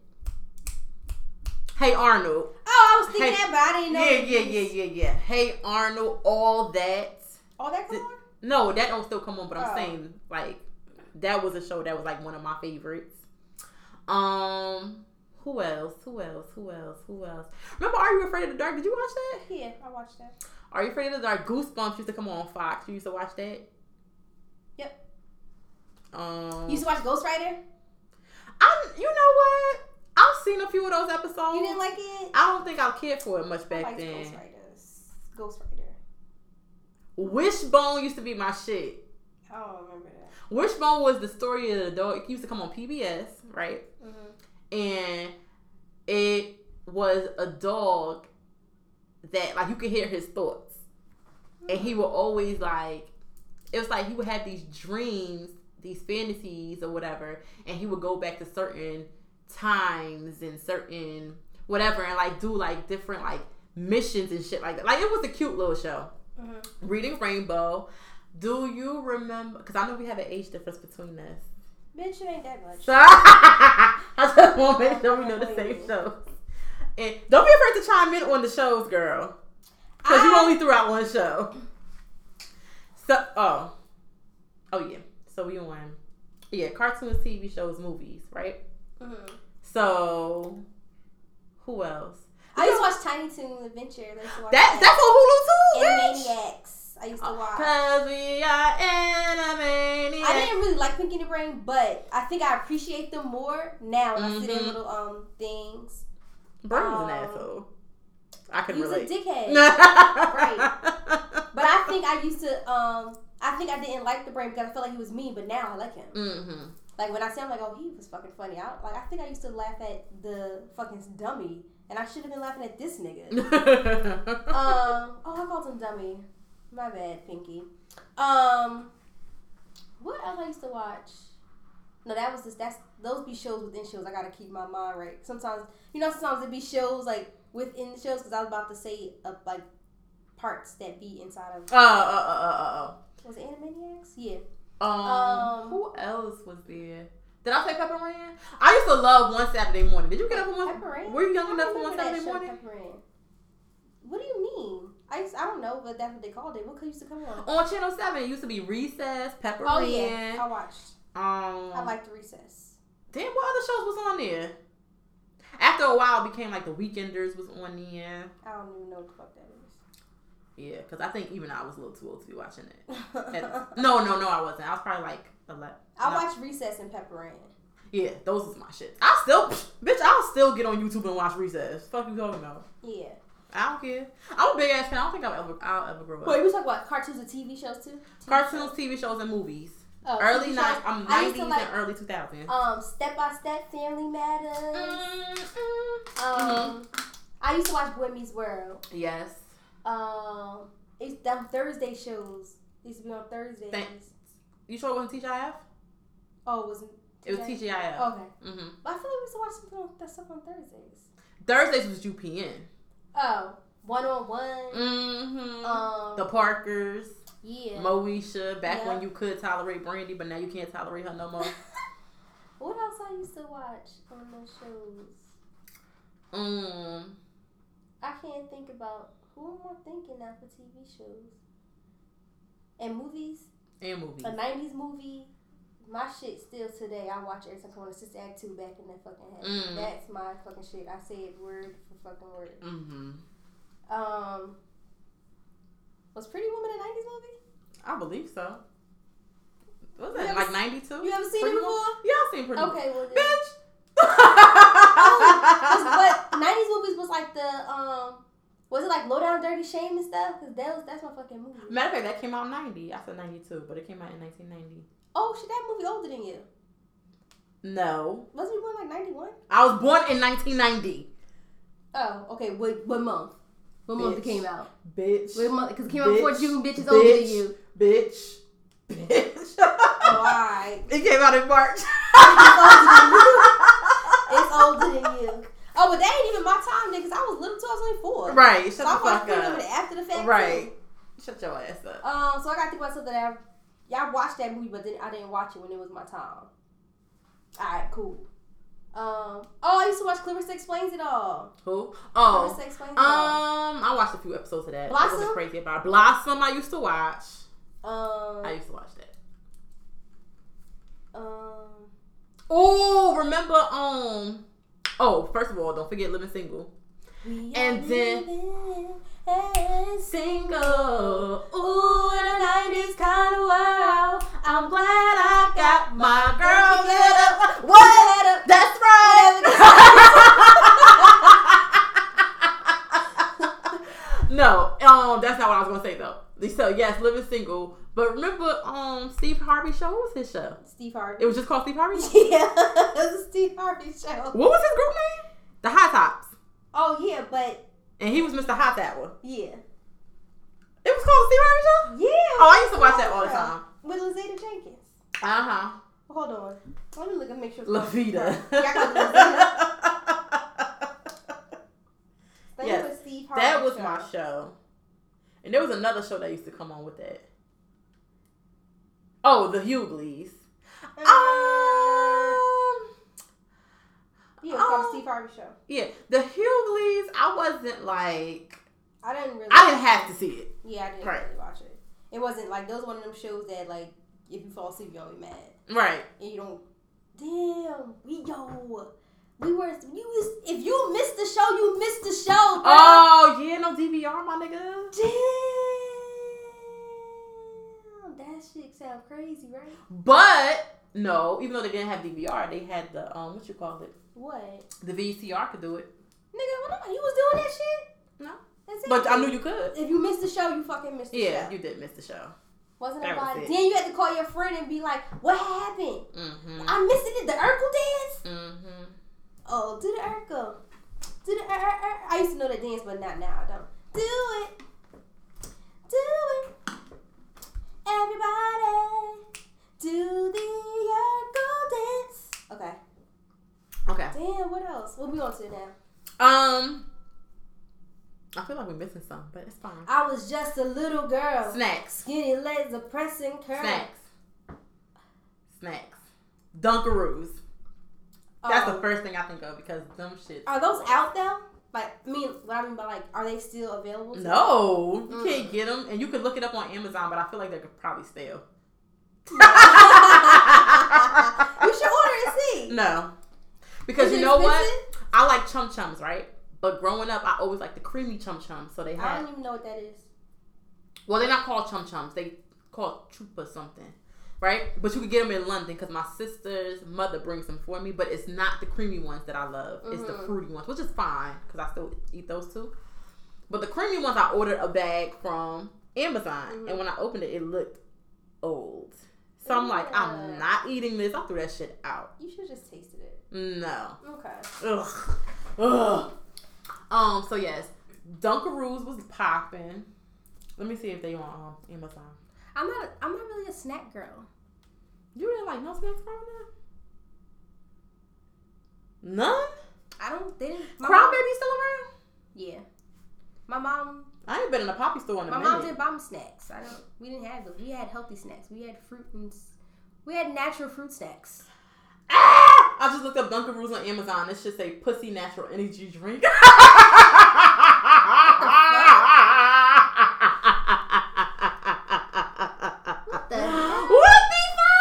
Hey Arnold. Oh, I was thinking Hey- that, but I didn't know. Yeah, yeah, yeah, yeah, yeah. Hey Arnold, all that. All that come Th- on? No, that don't still come on, but I'm Oh. saying like that was a show that was like one of my favorites. Um, who else? Who else? Who else? Who else? Remember Are You Afraid of the Dark? Did you watch that? Yeah, I watched that. Are You Afraid of the Dark? Goosebumps used to come on Fox. You used to watch that? Um, You used to watch Ghostwriter? I, you know what? I've seen a few of those episodes. You didn't like it? I don't think I cared for it much back then. Ghostwriters. Ghost Rider. Wishbone used to be my shit. I don't remember that. Wishbone was the story of the dog. It used to come on PBS, right? Mm-hmm. And it was a dog that like you could hear his thoughts, and he would always like. It was like he would have these dreams, these fantasies or whatever, and he would go back to certain times and certain whatever, and like do like different like missions and shit like that. Like it was a cute little show. Mm-hmm. Reading Rainbow. Do you remember? Because I know we have an age difference between us. Bitch, it ain't that much. So I just want to make sure we know the same shows. And don't be afraid to chime in on the shows, girl. Because you only threw out one show. So, oh. Oh, yeah. So we on, yeah, cartoons, TV shows, movies, right? Mhm. So, who else? I used to watch Tiny Toon Adventure. I used to watch That, that's on Hulu too, bitch. Animaniacs. I used to watch. Cause we are animaniacs. I didn't really like Pinky and the Brain, but I think I appreciate them more now when I see their Mhm. little um things. Brain was an Um, asshole. I can He was a dickhead. right. But I think I used to um I think I didn't like the brain because I felt like he was mean, but now I like him. Mm-hmm. Like when I see him, like, oh, he was fucking funny. I like I think I used to laugh at the fucking dummy, and I should have been laughing at this nigga. um, oh, I called him dummy. My bad, Pinky. Um, what else I used to watch? No, that was just that's those be shows within shows. I gotta keep my mind right. Sometimes you know, sometimes it be shows like within the shows because I was about to say uh, like parts that be inside of Oh, oh, oh, oh, was it Animaniacs? Yeah. Um, Um, who else was there? Did I say Pepper Ann? I used to love One Saturday Morning. Did you get up on one? Pepper Ann? Were you young I enough for One Saturday show, Morning? Pepper Ann. What do you mean? I used, I don't know, but that's what they called it. What could used to come on? On Channel Seven, it used to be Recess, Pepper Oh Ann. yeah, I watched. Um, I liked Recess. Damn, what other shows was on there? After a while, it became like the Weekenders was on there. I don't even know what the fuck that Yeah, because I think even I was a little too old to be watching it. At- no, no, no, I wasn't. I was probably like eleven. I no. watched Recess and Pepper Ann. Yeah, those was my shit. I still, bitch, I'll still get on YouTube and watch Recess. Fuck you talking about? Yeah. I don't care. I'm a big ass fan. I don't think I'll ever, I'll ever grow up. Wait, we talk about cartoons and TV shows too. TV Cartoons, shows? TV shows, and movies. Oh, early night. I'm nineties like and early two thousands. um Step by Step, Family Matters. Mm-hmm. Um, I used to watch Boy Meets World. yes. Um, it's them Thursday shows. It used to be on Thursdays. Thanks. You sure it wasn't TGIF? Oh, it wasn't. It was? TGIF. Okay, hmm but I feel like we used to watch something on, that stuff on Thursdays. Thursdays was UPN. Oh, one on one. Mm-hmm. Um, the Parkers, yeah. Moesha, back Yeah. when you could tolerate Brandy, but now you can't tolerate her no more. what else I used to watch on those shows? mm. I can't think about who am I thinking now for TV shows and movies. And movies. A '90s movie my shit still today. I watch every time I want to Sister Act two back in that fucking head. Mm. That's my fucking shit. I say it word for fucking word. Mm-hmm. Um, was Pretty Woman a nineties movie? I believe so. Was that like ninety two? You ever seen it before? Yeah, I've seen pretty. Okay, well, then. Bitch. but nineties movies was like the um, was it like Low Down Dirty Shame and stuff? Cause that was that's my fucking movie. Matter of fact, that came out in ninety. I said ninety two, but it came out in nineteen ninety. Oh shit, that movie older than you. No, Wasn't he born like ninety one? I was born in nineteen ninety. Oh, okay. What what month? What month it came out? Bitch. What month? Because it came out before Bitch. June. Bitch is older than you. Bitch. Bitch. Oh, alright. It came out in March. It's older than you. Oh, but that ain't even my time, niggas. I was little too. I was only four. right. Shut So I the watched fuck up. After the fact. Right. too. Shut your ass up. Um, so I got to think about something that I, y'all watched that movie, but then I didn't watch it when it was my time. All right, cool. Um, oh, I used to watch Clarissa Explains It All. Who? Oh. Clarissa Explains It All. Um, I watched a few episodes of that. I Blossom? wasn't crazy about. Blossom. I used to watch. Um, I used to watch that. um, Oh, remember? Um. Oh, first of all, don't forget living single. we And then- living Single. Ooh, in a nineties kind of world. I'm glad I got my girl together. What? That's right. no, um, that's not what I was gonna say though. So yes, living single. But remember, um, Steve Harvey show. What was his show? Steve Harvey. It was just called Steve Harvey. yeah, it was a Steve Harvey show. What was his group name? The High Tops. Oh yeah, but And he was Mr. Hot That one. yeah, It was called Steve Harvey show. yeah. Oh, I used to watch that all the time. with Lizetta Jenkins. Uh huh. Hold on, let me look and make sure. it's La called Vida. Steve Harvey. Yeah, I got Lizetta. Stay Yes, with Steve Harvey that was show. my show. And there was another show that used to come on with that. Oh, the Hughleys. Um, yeah, um, Steve Harvey show. yeah, the Hughleys. I wasn't like I didn't really. I didn't have to see it. Yeah, I didn't Right. really watch it. It wasn't like those one of them shows that like if you fall asleep you're only mad Right. and you don't. Damn, we yo. We were you was if you missed the show, you missed the show, bro. Oh yeah, no DVR, my nigga. Damn, shit sound crazy, right? But no, even though they didn't have DVR, they had the um, what you call it, What, the VCR could do it. nigga? What am- you was doing that shit? No, That's it. but I knew you could. If you missed the show, you fucking missed the Yeah, show. you did miss the show. Wasn't that was nobody. it. Then you had to call your friend and be like, "What happened? Mm-hmm. I missed it. The Urkel dance." Mm-hmm. Oh, do the Urkel. Do the Ur- Ur- Ur- I used to know the dance, but not now. I don't. Do it. Do it. Everybody, do the Urkel dance. Okay. Okay. Damn. What else? What we on to do now? Um, I feel like we're missing some, but it's fine. I was just a little girl. Snacks. Skinny legs, a pressing curve. Snacks. Snacks. Dunkaroos. That's the first thing I think of because dumb shit. Are those out though? Like, I mean, what I mean by like, are they still available? to- No, you Mm. can't get them, and you could look it up on Amazon, but I feel like they could probably stale. you should order and see. No, because Is you know what? I like chum chums, right? But growing up, I always like the creamy chum chums. So they have I don't even know what that is. Well, they're not called chum chums. They called chupa something, right? But you could get them in London because my sister's mother brings them for me. But it's not the creamy ones that I love. It's the Mhm. fruity ones, which is fine because I still eat those too. But the creamy ones, I ordered a bag from Amazon, Mhm. and when I opened it, it looked old. So I'm like, I'm not eating this. I threw that shit out. You should just tasted it. No. Okay. Ugh. Ugh. Um. So yes, Dunkaroos was popping. Let me see if they on um, Amazon. I'm not. I'm not really a snack girl. You didn't like no snacks growing up? None? I don't. They didn't. My Crown mom, Baby still around? Yeah. My mom. I ain't been in a poppy store in a My minute. mom didn't buy me snacks. I don't. We didn't have those. We had healthy snacks. We had fruit and. We had natural fruit snacks. Ah! I just looked up Dunkaroos on Amazon. It should say Pussy Natural Energy Drink. What the hell? What the fuck?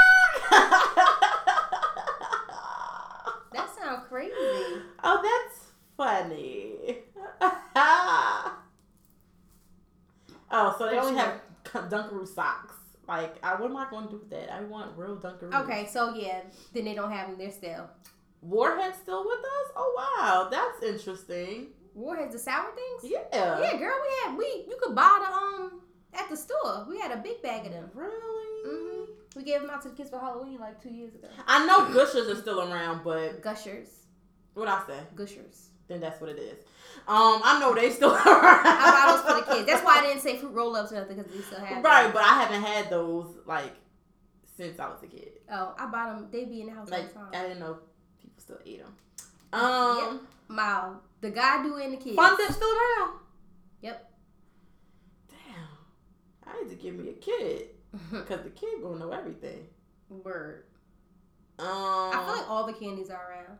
Hey. oh, so they only have Dunkaroo socks. Like, I, what going to do that? I want real Dunkaroo. Okay, so yeah, then they don't have them. They're still Warhead's still with us? Oh, wow. That's interesting. Warheads, the sour things. Yeah. Yeah, girl, we had we you could buy the um at the store. We had a big bag of them. Really? hmm We gave them out to the kids for Halloween like two years ago. I know Gushers are still around, but Gushers, what I say? gushers. Then that's what it is. Um, I know they still around. I bought those for the kids. That's why I didn't say fruit roll ups or nothing because we still have. Right, them. but I haven't had those like since I was a kid. Oh, I bought them. They be in the house Like all the time. I didn't know people still ate them. Um, My the guy do and the kids. Fun still around. Yep. Damn, I need to give me a kid because the kid gonna know everything. Word. Um, I feel like all the candies are around.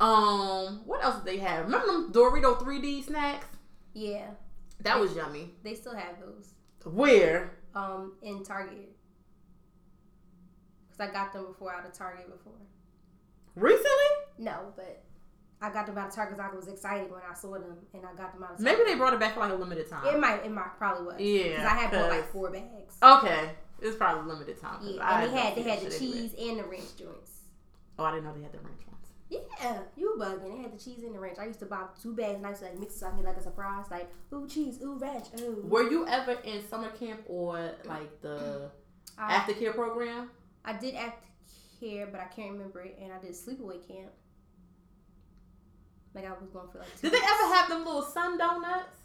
um, what else did they have? Remember them Dorito 3D snacks? Yeah, That was yummy. they still have those. Where? Um, in Target. Cause I got them before out of Target before. Recently? No, but I got them out of Target because I was excited when I saw them, and I got them out of Target. Maybe they brought it back for like a limited time. It might, it might probably was. Yeah, because I had bought like four bags. Okay, it's probably limited time. Yeah, I and they had they had the shit anyway. cheese and the ranch joints. Oh, I didn't know they had the ranch ones. Yeah, you bugging. They had the cheese and the ranch. I used to buy two bags and I used to like mix it so I get like a surprise, like ooh cheese, ooh ranch, ooh. Were you ever in summer camp or like the aftercare program? I did act aftercare, but I can't remember it, and I did sleepaway camp. Like I was going for like. Did they ever have them little sun donuts?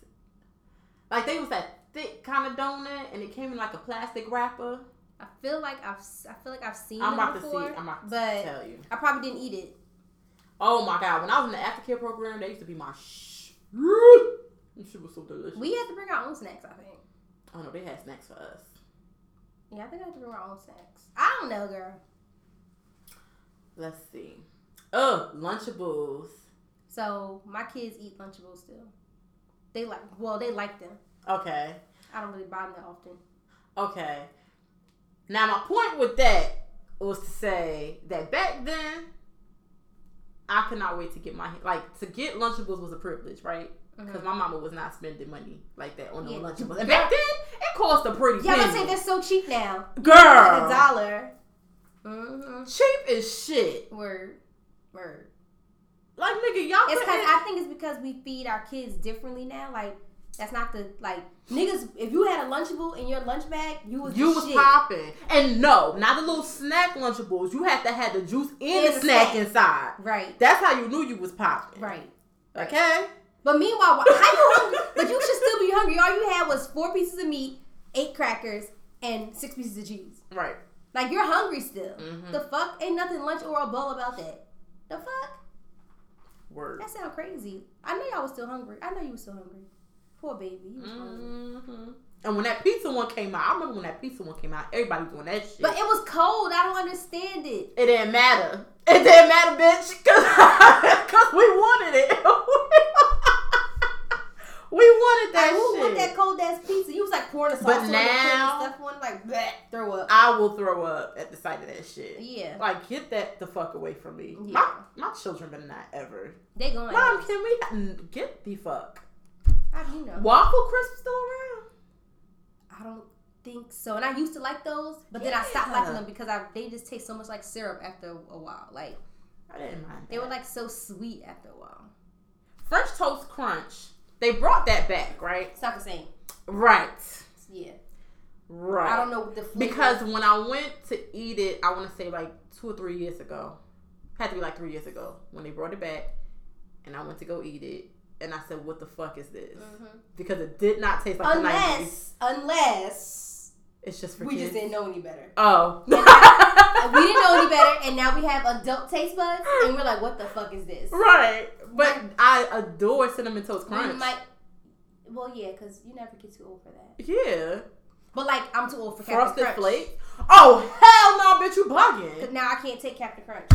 Like they was that thick kind of donut, and it came in like a plastic wrapper. I feel like I've I feel like I've seen I'm them about to before, see. I'm about to tell you. I probably didn't eat it. Oh my god! When I was in the aftercare program, they used to be my sh. This shit was so delicious. We had to bring our own snacks. I think. oh no, they had snacks for us. Yeah, I think I had to bring our own snacks. I don't know, girl. Let's see. Oh, Lunchables. So my kids eat Lunchables still. They like well, they like them. Okay. I don't really buy them that often. Okay. Now my point with that was to say that back then, I could not wait to get my like to get Lunchables was a privilege, right? Because my mama was not spending money like that on no Yeah. Lunchables, and back then it cost a pretty Yeah, gonna say they're so cheap now. Like a Girl, dollar. Mm-hmm. cheap as shit. Word. Word. Like nigga, y'all. It's because I think it's because we feed our kids differently now. Like that's not the like niggas. If you had a Lunchable in your lunch bag, you was You was popping, and no, not the little snack Lunchables. You had to have the juice the the snack snack. inside. Right. That's how you knew you was popping. Right. Okay. But meanwhile, wh- how you hungry? but you should still be hungry. All you had was four pieces of meat, eight crackers, and six pieces of cheese. Right. Like you're hungry still. Mhm. The fuck ain't nothing lunch or a bowl about that. The fuck? Word. That sound crazy. I know y'all was still hungry. I know you was still hungry. Poor baby. You was hungry. hmm And when that pizza one came out, I remember when that pizza one came out, everybody was doing that shit. But it was cold. I don't understand it. it didn't matter. It didn't matter, bitch, because we wanted it. we wanted that Like, who shit. want that cold ass pizza? You was like pouring the sauce But on now- the stuff on it, like bleh, throw up. I will throw up at the sight of that shit. Yeah. Like, get that the fuck away from me. Yeah. My my children better not ever. They going. Mom, can we get the fuck? How do you know? Waffle crisp still around? I don't think so. And I used to like those, but then I stopped liking them because I they just taste so much like syrup after a while. Like I didn't mind. they that. were like so sweet after a while. French toast crunch. They brought that back, right? It's not the same. Right. Yeah. Right. I don't know what the flavor. Because when I went to eat it, I want to say like two or three years ago. Had to be like three years ago when they brought it back, and I went to go eat it, and I said, "What the fuck is this?" Mhm. Because it did not taste like unless unless It's just for we kids. just didn't know any better. Oh. We didn't know any better, and now we have adult taste buds, and we're like, what the fuck is this? right, but I adore cinnamon toast We crunch. might. Well, yeah, because you never get too old for that. yeah, But like, I'm too old for Captain frosted Crunch. flakes. Oh hell no, bitch! You bugging? 'Cause Now I can't take Captain Crunch.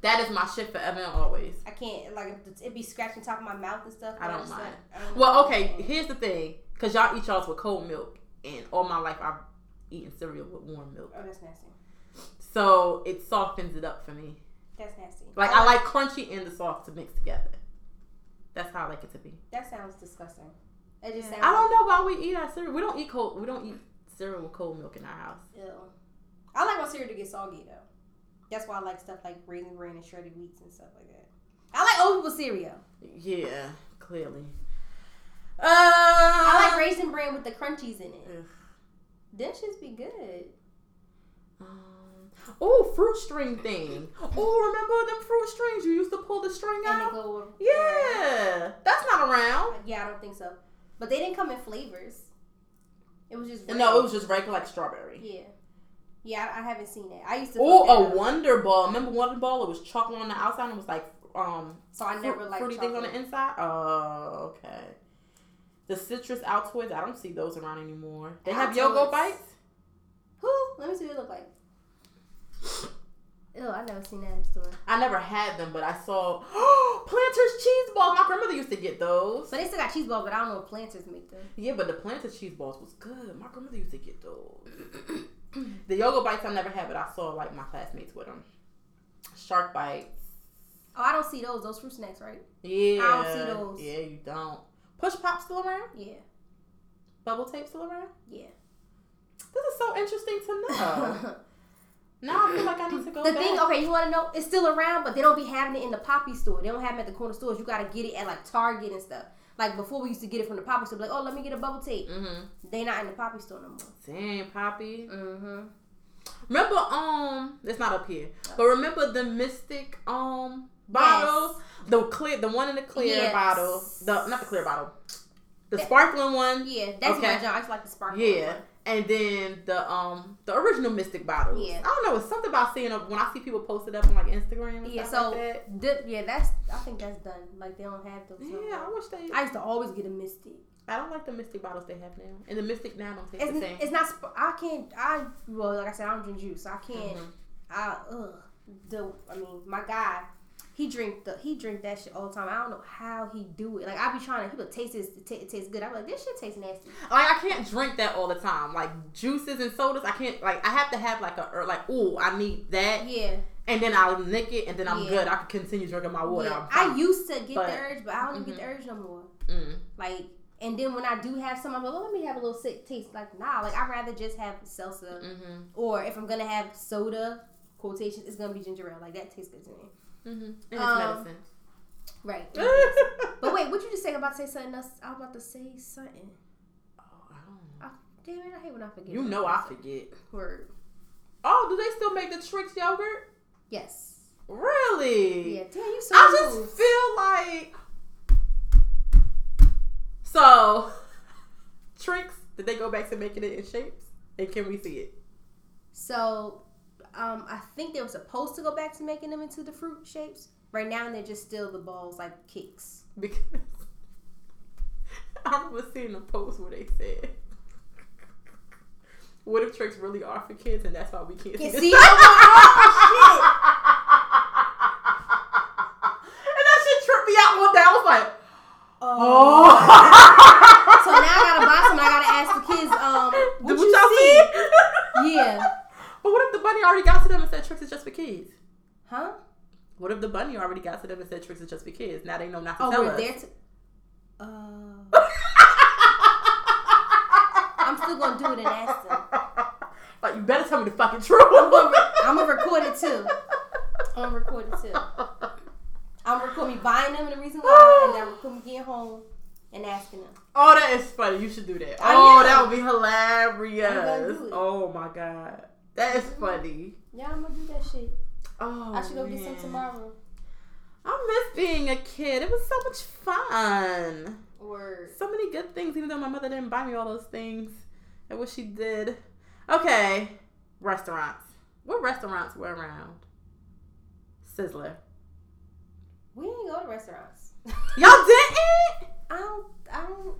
That is my shit forever and always. I can't like it be scratching top of my mouth and stuff. I don't mind. like, I don't Well, okay, here's the thing. Because y'all eat y'all's with cold milk. And all my life, I've eaten cereal with warm milk. Oh, that's nasty. So it softens it up for me. That's nasty. Like, I like crunchy and the soft to mix together. That's how I like it to be. That sounds disgusting. It just sounds. I don't know why we eat our cereal. We don't eat cold. We don't eat cereal with cold milk in our house. Ew. I like my cereal to get soggy though. That's why I like stuff like raisin bran and shredded wheats and stuff like that. I like old people cereal. Yeah, clearly. Uh, I like raisin bran with the crunchies in it. Ugh. Them shits be good. Um, oh, fruit string thing. Oh, remember them fruit strings? You used to pull the string And out. go. Yeah, that's not around. Yeah, I don't think so. But they didn't come in flavors. It was just. No, it was just regular like strawberry. Yeah. Yeah, I, I haven't seen that. I used to. Oh, a. Wonder Ball. Remember Wonder Ball? It was chocolate on the outside and it was like um So I never liked fruity things on the inside. Oh, okay. The citrus Altoids, I don't see those around anymore. They have Altoids. bites. Who? Let me see what they look like. Ew, I never seen that in the store. I never had them, but I saw Planters cheese balls. My grandmother used to get those. So they still got cheese balls, but I don't know if planters make them. Yeah, but the Planters cheese balls was good. My grandmother used to get those. the Yogo bites I never had, but I saw like my classmates with them. Shark bites. Oh, I don't see those. Those fruit snacks, right? Yeah. I don't see those. Yeah, you don't. Push pop still around? Yeah. Bubble tape still around? Yeah. This is so interesting to know. now I feel like I need to go the back. thing, okay, you want to know? It's still around, but they don't be having it in the poppy store. They don't have it at the corner stores. You got to get it at like Target and stuff. Like before, we used to get it from the poppy store. Like, oh, let me get a bubble tape. Mm-hmm. They not in the poppy store no more. Dang, Poppy. Mm-hmm. Remember, um, it's not up here, but remember the Mistic, um, bottles, the clear, the one in the clear Yes. bottle, the not the clear bottle, the That- sparkling one. Yeah, that's Okay. my job. I just like the sparkling. Yeah, one. and then the um the original Mistic bottles. Yeah. I don't know. It's something about seeing when I see people post it up on like Instagram Yeah, so like that. yeah, that's I think that's done. Like they don't have those. Yeah. I wish they. I used to always get a Mistic. I don't like the Mistic bottles they have now, and the Mistic now don't taste It's, the same. it's not. I can't. I well, like I said, I don't drink juice. So I can't. Mhm. I ugh. The I mean, my guy, he drink the he drink that shit all the time. I don't know how he do it. Like I be trying to. He taste this. It, ta- it tastes good. I'm like, this shit tastes nasty. Like I can't drink that all the time. Like juices and sodas, I can't. Like I have to have like a or like, oh, I need that, Yeah. and then I'll nick it, and then I'm Yeah. good. I can continue drinking my water. yeah. I used to get But- the urge, but I don't even get the Mhm. urge no more. Mm. Like. And then when I do have some, I'm like, well, let me have a little sick taste. Like, nah, like I'd rather just have salsa, Mm-hmm. or if I'm gonna have soda, quotation, it's gonna be ginger ale. Like that tastes good to me. Mm-hmm. And it's Um, medicine. Right. But wait, what you just say? About to say something else. I was about to say something. Oh, I don't know. I, damn it, I hate when I forget. You know I forget. Word. Oh, do they still make the Trix yogurt? Yes. Really? Yeah. Damn, you so I just feel like so Trix. Did they go back to making it in shapes? And can we see it? So, um, I think they were supposed to go back to making them into the fruit shapes. Right now, they're just still the balls like kicks. Because I remember seeing a post where they said, "What if Trix really are for kids, and that's why we can't Can't see?" see the- them? Oh, and that shit tripped me out one day. I was like, Oh. "Oh." So now I gotta buy some. I gotta ask the kids. Um, what Did you see? see? Yeah. But what if the bunny already got to them and said Trix is just for kids? Huh? What if the bunny already got to them and said Trix is just for kids? Now they know not to Oh, tell us. there to. Uh, I'm still gonna do it and ask them. Like you better tell me the fucking truth. I'm gonna, re- I'm gonna record it too. I'm gonna record it too. I'm gonna record me buying them and the reason why, and then record me getting home and asking them. Oh, that is funny. You should do that. I Oh, that would be hilarious. I'm do it. Oh my god, that is funny. Yeah, I'm gonna do that shit. Oh, I should go get some tomorrow. I miss being a kid. It was so much fun. Or So many good things, even though my mother didn't buy me all those things. I wish she did. Okay, restaurants. What restaurants were around? Sizzler. we didn't go to restaurants. Y'all didn't? I don't. I don't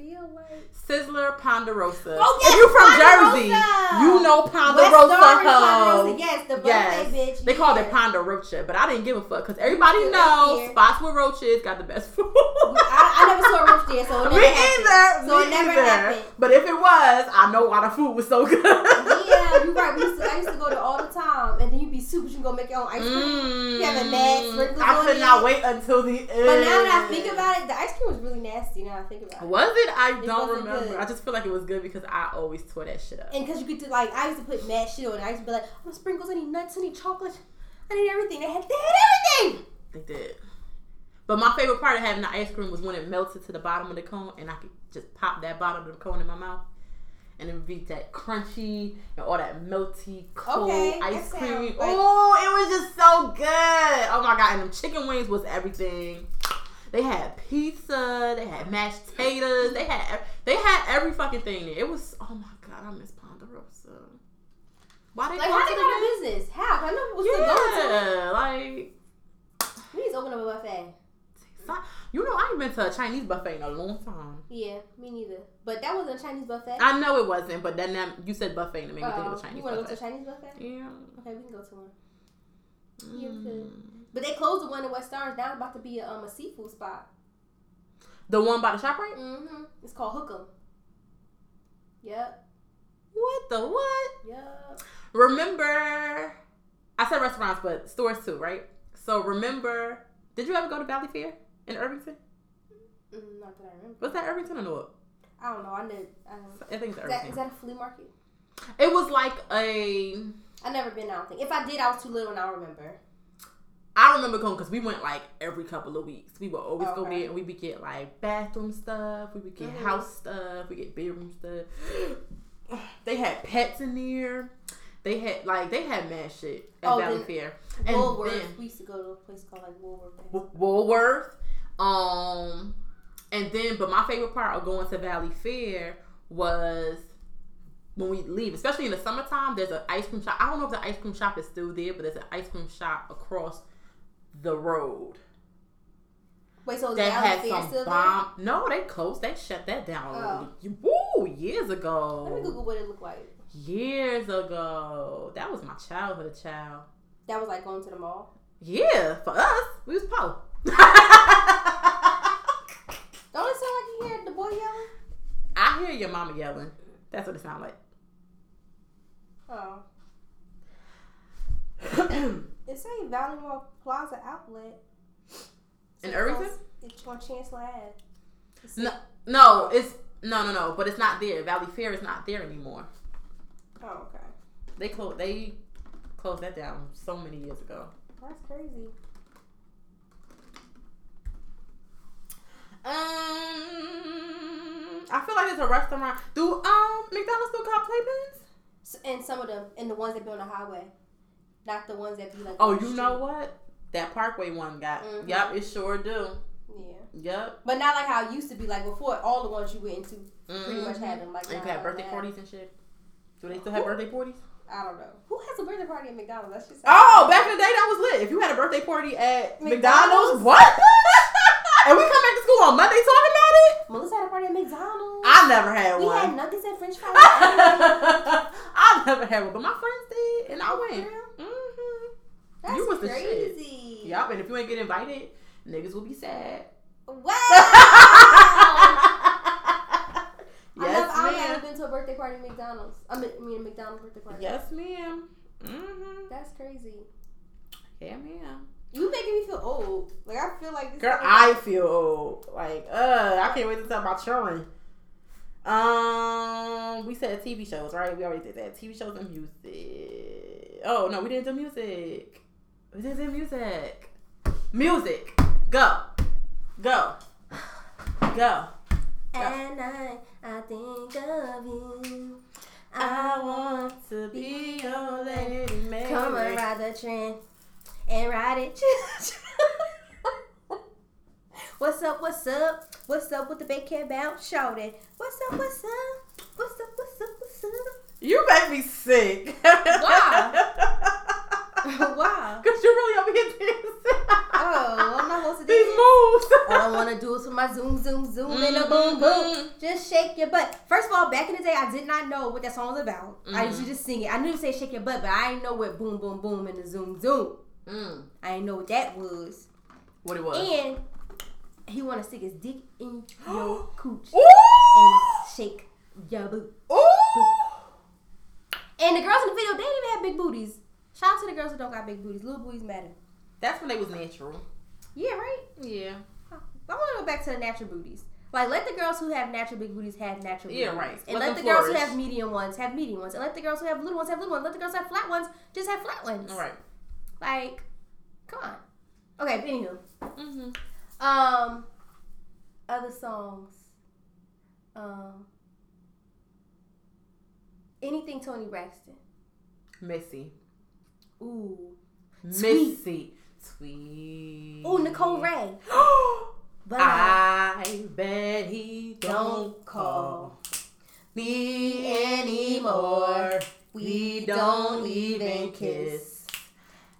feel like. Sizzler Ponderosa. Oh, if yes, you from Ponderosa. Jersey, you know Ponderosa. Ponderosa, Yes, the Yes. bitch. They called yeah. it Ponderosa, but I didn't give a fuck because everybody Yeah, knows spots with roaches got the best food. I, I never saw a roach there, so it never Me happened. either. So me it never either. happened. But if it was, I know why the food was so good. Yeah, you're right. We used to, I used to go there all the time, and then you'd be but you can go make your own ice cream. Mm. You have a mad sprinkles I could it. not wait until the end. But now that I think about it, the ice cream nasty. Now I think about it. was it? I It don't remember. good. I just feel like it was good because I always tore that shit up. And because you could do like, I used to put mad shit on it. I used to be like, oh, sprinkles, I need nuts, I need chocolate, I need everything. They had, they had everything. They did. But my favorite part of having the ice cream was when it melted to the bottom of the cone and I could just pop that bottom of the cone in my mouth. And it would be that crunchy and all that melty, cold Okay, ice cream. like- oh, it was just so good. Oh my god. And them chicken wings was everything. They had pizza, they had mashed potatoes, they had they had every fucking thing there. It was oh my god, I miss Ponderosa. Why they Like, how they it go out again? of business? How? I know still going to. Yeah, like We need to open up a buffet. You know, I ain't been to a Chinese buffet in a long time. Yeah, me neither. But that wasn't a Chinese buffet. I know it wasn't, but then that, you said buffet and it made me think of Uh, a Chinese you want to go to a Chinese buffet? yeah. Okay, we can go to one. Yeah, Mm. could. But they closed the one in West Orange. Now it's about to be a, um, a seafood spot. The one by the shop, right? Mm-hmm. It's called Hook'em. Yep. What the what? Yep. Remember, I said restaurants, but stores too, right? So remember, did you ever go to Valley Fair in Irvington? Mm, not that I remember. Was that Irvington or Newark? I don't know. I know. I don't know. I think it's Is that, Irvington. is that a flea market? it was like a. I never been. I don't think. If I did, I was too little, and I don't remember. I remember going because we went like every couple of weeks. We would always go Okay. there and we would get like bathroom stuff. We would get Mhm. house stuff. We get bedroom stuff. They had pets in there. They had like they had mad shit at Oh, Valley Fair. And Woolworth. then- we used to go to a place called like Woolworth. Woolworth. Um, and then, but my favorite part of going to Valley Fair was when we leave, especially in the summertime. There's an ice cream shop. I don't know if the ice cream shop is still there, but there's an ice cream shop across the road Wait, so is that had some still bomb. No, they closed. They shut that down. Oh. Woo, years there? Let me ago. Google what it looked like. Years ago. That was my childhood, child. That was like going to the mall. Yeah, for us, we was poor. Don't it sound like you hear the boy yelling? I hear your mama yelling. That's what it sounds like. Oh. It say Valley Mall Plaza Outlet. In So Irvington? It's on Chancellor Ave. No, no, it's no, no, no. But it's not there. Valley Fair is not there anymore. Oh, okay. They closed. They closed that down so many years ago. That's crazy. Um, I feel like it's a restaurant. Do um McDonald's still got playpens? And some of them, and the ones that be on the highway, not the ones that be like. Oh, you know what? That Parkway one got. Mhm. Yep, it sure do. Yeah, Yep. but not like how it used to be. Like before, all the ones you went into pretty much had them. Like And you had birthday now. parties and shit. Do they still have birthday parties? I don't know. Who has a birthday party at McDonald's? That's just Oh, back in the day, that was lit. If you had a birthday party at McDonald's, McDonald's? what? and we come back to school on Monday talking about it. Melissa had a party at McDonald's. I never had we one. We had nuggets and French fries. I never had one, but my friends did, and I went. real? hmm That's You was the shit. crazy. Yup, and if you ain't get invited, niggas will be sad. Wow. I yes, I ma'am. haven't been to a birthday party at McDonald's. I mean, I mean a McDonald's birthday party. Yes, ma'am. hmm That's crazy. Yeah, ma'am. You making me feel old. Like I feel like this. Girl, I feel old. Like, uh, I can't wait to talk about children. Um, we said TV shows, right? We already did that. TV shows and music. Oh no, we didn't do music. We didn't music. Music. Go. Go. Go. And night, I think of you. I want to be your lady, Mary. Come and ride the train and ride it. what's up? What's up? What's up with the big cat bounce? Shout it. What's up? What's up? What's up? What's up? What's up? You make me sick. Why? Wow. Because you're really over here dancing. Oh, I'm not supposed to These dance. moves. All I wanna do is for my zoom, zoom, zoom, and a boom, boom. Mhm. Just shake your butt. First of all, back in the day, I did not know what that song was about. I used to Mhm. just sing it. I knew to say shake your butt, but I didn't know what boom, boom, boom and the zoom, zoom. Mm, I didn't know what that was. what it was. And he wanna stick his dick in your cooch and shake your boot. Ooh! And the girls in the video, they didn't even have big booties. Shout out to the girls who don't got big booties. Little booties matter. That's when they was natural. Yeah, right. Yeah. I want to go back to the natural booties. Like, let the girls who have natural big booties have natural Yeah, big right. And Let let, them the girls who have medium ones have medium ones. And let the girls who have little ones have little ones. Let the girls who have flat ones just have flat ones. All right. Like, come on. Okay, but anywho. Mm-hmm. Um, other songs. Um, anything Toni Braxton. Missy. Ooh. Missy. Sweet. Ooh, Nicole Wray. But I bet he don't call me anymore. We don't even kiss.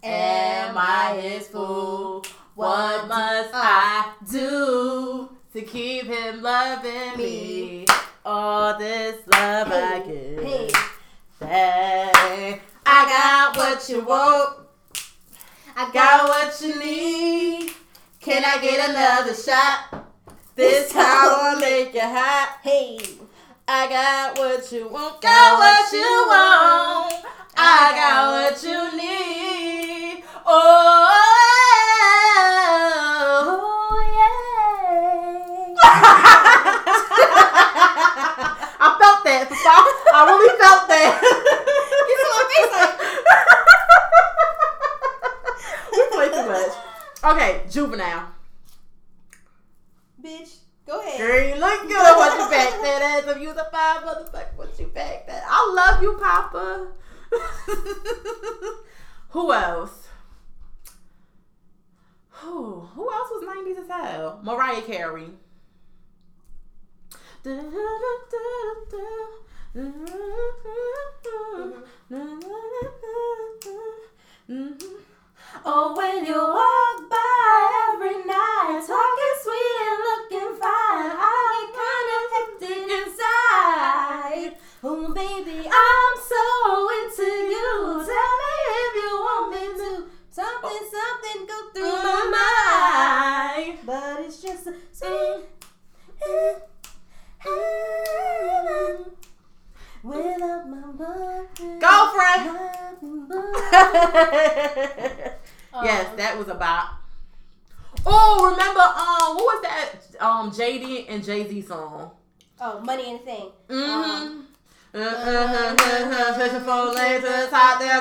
Am I his fool? What must I do to keep him loving me? All this love I give. Hey, I got what you want. I Got what you need. Can I get another shot? This time I'll make you hot. Hey, I got what you want. Got what you want. I got what you need. Oh. oh I felt that. I really felt that. We play too much. Okay, juvenile. bitch. Go ahead. Girl, you look good. What you back that ass? If you the five motherfucker, what you back that? I love you, Papa. Who else? Who? Who else was 90s as hell? Mariah Carey. Mm-hmm. Oh, when you walk by every night, talking sweet and looking fine, I get kinda hectic inside. Oh, baby, I'm so into you. Tell me if you want me to. something, something go through my my mind. But it's just a sweet eh, eh, eh, without my button. Girlfriend. Nothing but- yes, Um, that was about. Oh, remember um, what was that um JD and Jay Z song? Oh, money and thing. Mm-hmm. Pushing four lanes to the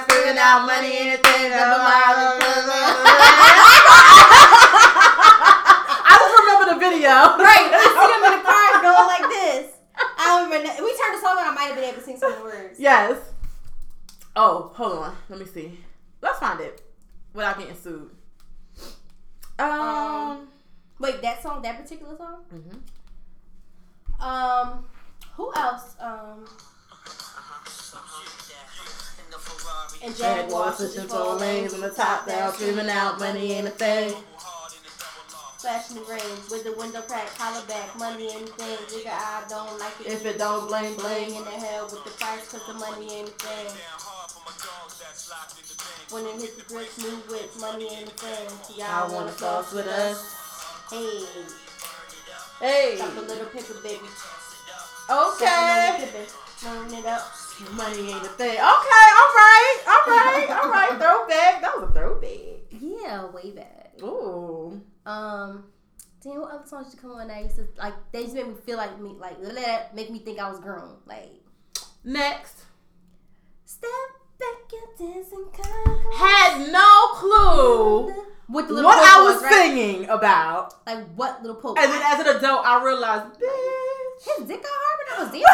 screaming out money and things. I just remember the video. Right, you see them in the car going like this. I don't remember. We turned the song on. I might have been able some words. Yes. Oh, hold on. Let me see. Let's find it without getting sued. Um. Wait, that song, that particular song. mhm. Um, who else? Um, and Jaguar Jaguar switching four lanes on the top down, screaming out money ain't a thing. Flashing the range with the window crack, holler back, money ain't a thing. Nigga, I don't like it. If it don't blame, Bling bling. in the hell with the price, cause the money ain't a thing. When it hit the bricks, new whips, money ain't a thing. Y'all Y'all wanna sauce with us? Hey, Hey. got a little picker, baby. Okay. Turn it up. Money ain't a thing. Okay. All right. All right. All right. Throwback. That was a throwback. Yeah, way back. Ooh. Um, damn, what other songs used to come on that used to like they just made me feel like me like that make me think I was grown. Like Next. step back and dancing kind Had no clue What the what I was right? singing about. Like what little Pope? And then as an adult, I realized, bitch. His dick got hard when I was dancing.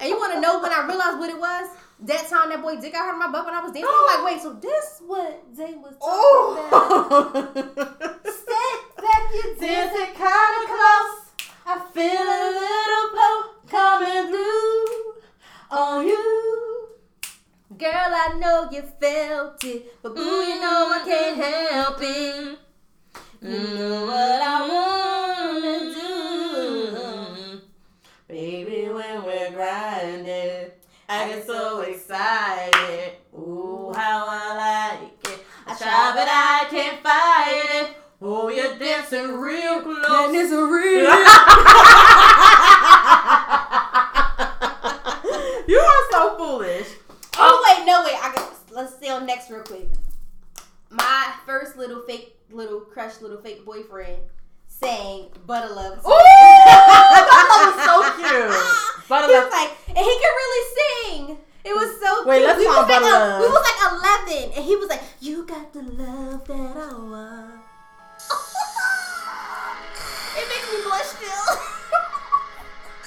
and you want to know when I realized what it was? That time that boy dick got hurt in my butt when I was dancing. I'm like, wait, so this what Zay was talking about? Oh. Step back, you dancing. Dancing kinda close. I feel a little blow coming through on you. Girl, I know you felt it, but boo, you know I can't help it. You know what I wanna do. Baby, when we're grinding, I get so excited. Ooh, how I like it. I try, but I can't fight it. Oh, you're dancing real close. And it's real. you are so foolish. Oh, wait, no, wait. I got, let's stay on next real quick. My first little fake, little crush, little fake boyfriend sang Butter Love. Ooh, that was so cute. Butter he Love. was like, and he could really sing. It was so Wait, cute. let's we find was like Butter a- We was like 11, and he was like, "You got the love that I want." it makes me blush still. I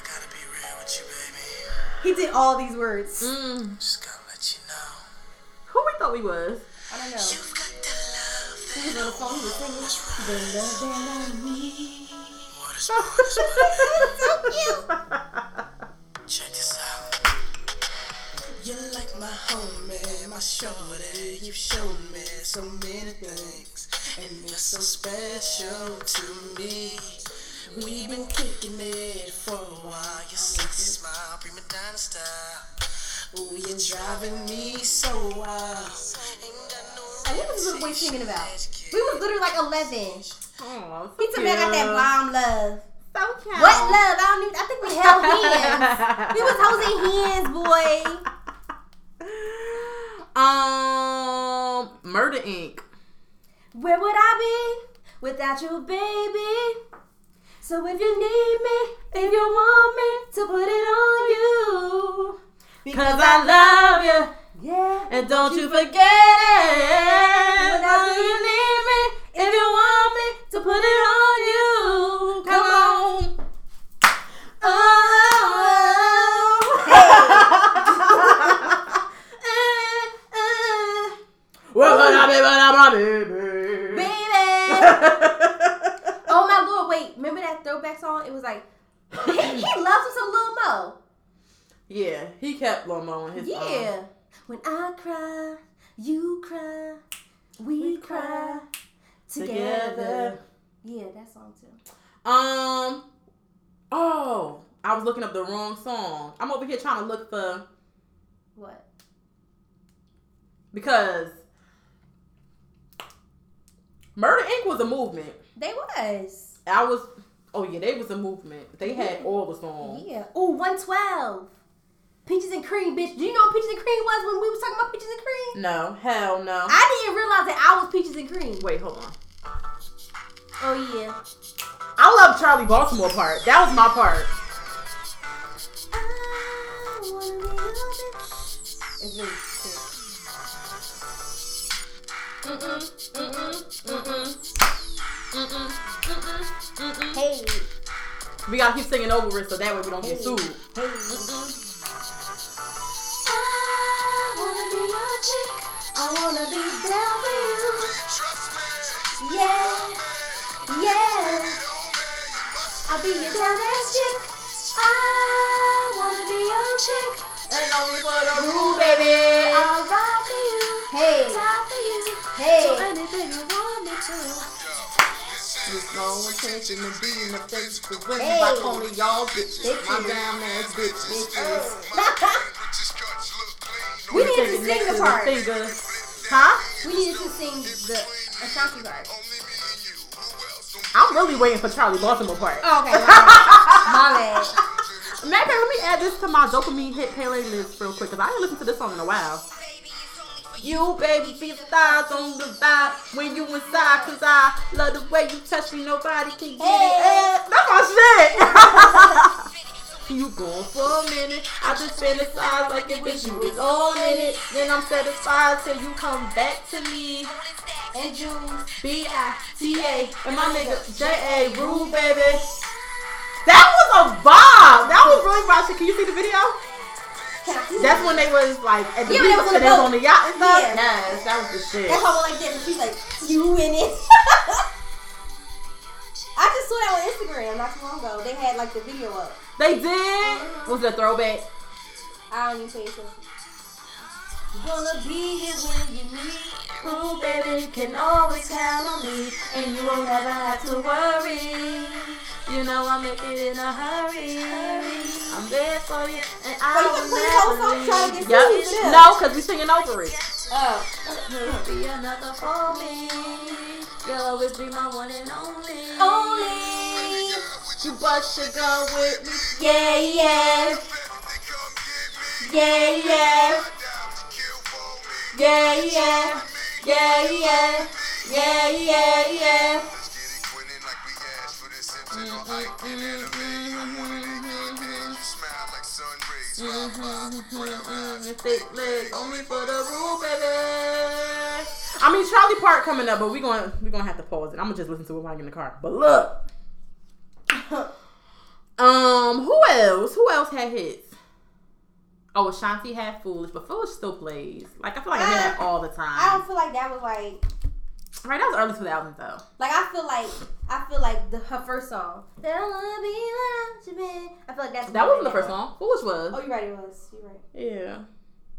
gotta be real with you, baby. he did all these words. Mm. Just gotta let you know. Who we thought we was? I don't know. Cute. Check this out. You're like my homie, my shorty. You've shown me so many things, and you're so special to me. We've been kicking it for a while. Your sexy smile, prima donna style. Ooh, you're driving me so wild. Ain't got no And what was this little boy singing about? We was literally like 11. Oh, He told me I got that bomb love. So cute. What love? I don't even. I think we held hands. we was holding hands, boy. Um, Murder Inc. Where would I be without you, baby? So if you need me, if you want me to put it on you, Cause I love you, yeah. and don't you forget it. Whenever you need me, if you want me to put it on you, come on. Oh. oh, oh. Well, I be, but I'm baby. baby. Oh my lord! Wait, remember that throwback song? It was like he, he loves him some Lil Mo. Yeah, he kept Lomo in his. um, Yeah. When I cry, you cry, we, cry together. together. Yeah, that song too. Um. Oh, I was looking up the wrong song. I'm over here trying to look for What? because Murder Inc. was a movement. They was. I was. Oh yeah, they was a movement. They had all the songs. Yeah. Oh, 112. Peaches and cream, bitch. Do you know what peaches and cream was when we was talking about peaches and cream? No, hell no. I didn't realize that I was peaches and cream. Wait, hold on. Oh yeah. I love Charli Baltimore part. That was my part. Hey, We gotta keep singing over it so that way we don't get sued. hey. Be your. I wanna be down for you. Yeah, yeah. I'll be your down ass chick. I wanna be your chick. And only for the rule, baby. I'll ride for you. Hey, die for you. hey. So anything you want me to. There's no intention of being a face for women Hey. by calling y'all bitches. My Bitches. damn ass bitches. we need to sing the part. finger. Huh? We needed to sing the Ashanti part. I'm really waiting for Charli Baltimore part. Oh, okay, my bad. Matter, let me add this to my dopamine hit playlist real quick because I ain't listened to this song in a while. You baby feel stars on the vibe when you inside cause I love the way you touch me nobody can get Hey. it That's my shit You going for a minute I just fantasize like if bitch you was all in it Then I'm satisfied till you come back to me And Jules. B-I-T-A and my nigga J-A Rule baby That was a vibe That was really vibe. Can you see the video? I That's when they was like at the Yeah, they was beach on the they was on the yacht and stuff. Yeah. Yes, that was the shit. That hoe like that, she's like, you in it. I just saw that on Instagram not too long ago. They had like the video up. They did. Was it a throwback? I don't even pay attention. Gonna be here when you need. Ooh, baby, can always count on me, and you will never have to worry. You know I'll make it in a hurry. I'm there for you, and I Wait, you will put the whole never song trying leave. Yep. sued for this? No, because we're singing over it. Oh. You'll be another for me. You'll always be my one and only. Only. You bust your gun with me. Yeah, yeah. Yeah, yeah. Yeah, yeah, yeah, yeah, yeah, yeah, yeah. Thick leg, only for the rule, baby. I mean, Charlie Park coming up, but we're going we're gonna have to pause it. I'm gonna just listen to it when I get in the car. But look, um, who else? Who else had hits? Oh, Ashanti had Foolish, but Foolish still plays. Like I feel like I hear that all the time. I don't feel like that was like Right, that was early 2000s though. like I feel like I feel like the her first song. Don't be without. I feel like that's That wasn't the first song. Foolish was. Oh, you're right. It was. You're right. Yeah.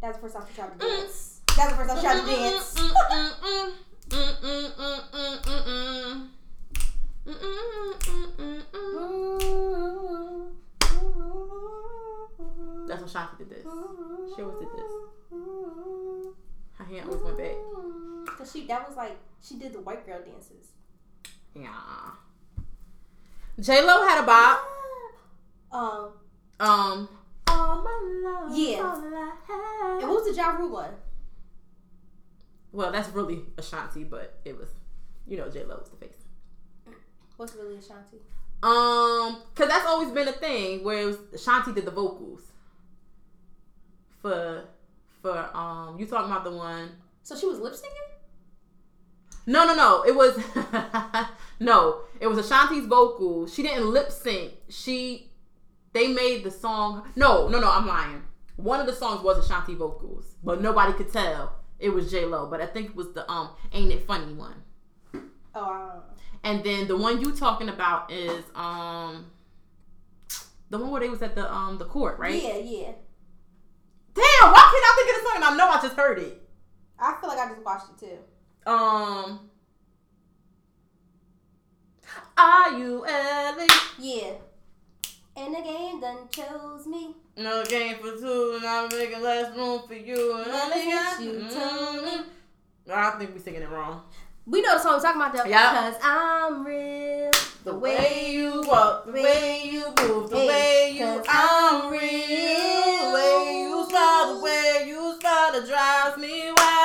That's the first time she tried to Mm. dance. That's the first time she tried to dance. That's when Shanti did this. She always did this. Her hand always went back. Cause she that was like she did the white girl dances. Yeah. J Lo had a bop. Um. Um. All my love. Yeah. all I have. And what was the Ja Rule one? Well, that's really Ashanti, but it was, you know, J Lo was the face. What's really Ashanti? Um, cause that's always been a thing where it was Ashanti did the vocals for for um. You talking about the one? So she was lip syncing? No, no, no. It was no. It was Ashanti's vocal. She didn't lip sync. She they made the song. No, no, no. I'm lying. One of the songs was Ashanti vocals, but nobody could tell it was J Lo. But I think it was the um Ain't It Funny one. Oh, I don't know. And then the one you talking about is um the one where they was at the um the court, right? Yeah, yeah. Damn, why can't I think of the song? And I know I just heard it. I feel like I just watched it too. Um Are you Ellie? Yeah. And the game done chose me. No game for two, and I'm making less room for you. And Love only is got what you you. told me. I think we're singing it wrong. We know the song we're talking about though. Yeah. Cause I'm real. The way you walk, the way you move, the way you I'm real. the way you smile, the way you smile, that drives me wild.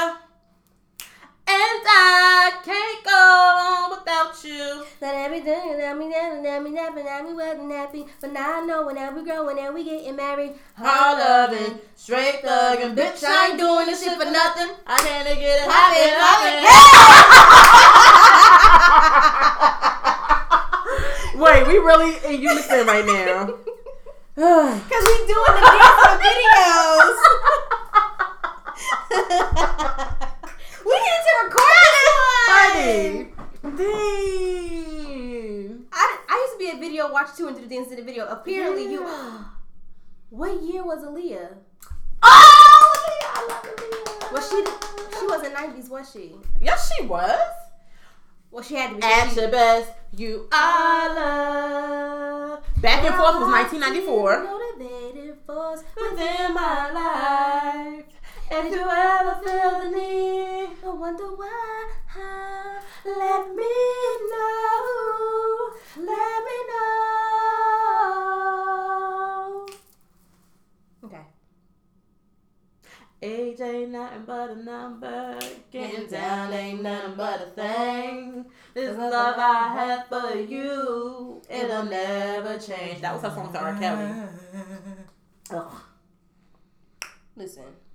And I can't go on without you. That everything that me never, that me never, that me wasn't happy. But now I know when that we growing and we getting married. Hard loving, straight thugging, bitch, I ain't doing this shit for nothing. I can't get it happen, happen. Wait, we really in unison right now. Cause we doing the dance on videos. we need to record this one. Dang. I, I used to be a video watch two into the dance in the video. Apparently you. What year was Aaliyah? Oh, Aaliyah, I love Aaliyah. Was she? She wasn't nineties, was she? Yes, she was. Well, she had to be. At your best, you are love. Back and forth was 1994. Motivated force Within my life, if you ever feel the need, I wonder why. Let me know. Let me know. Okay. age ain't nothing but a number. Getting down ain't nothing but a thing. This love I have for you, it'll never change. That was her song to R. Kelly. Ugh. Listen.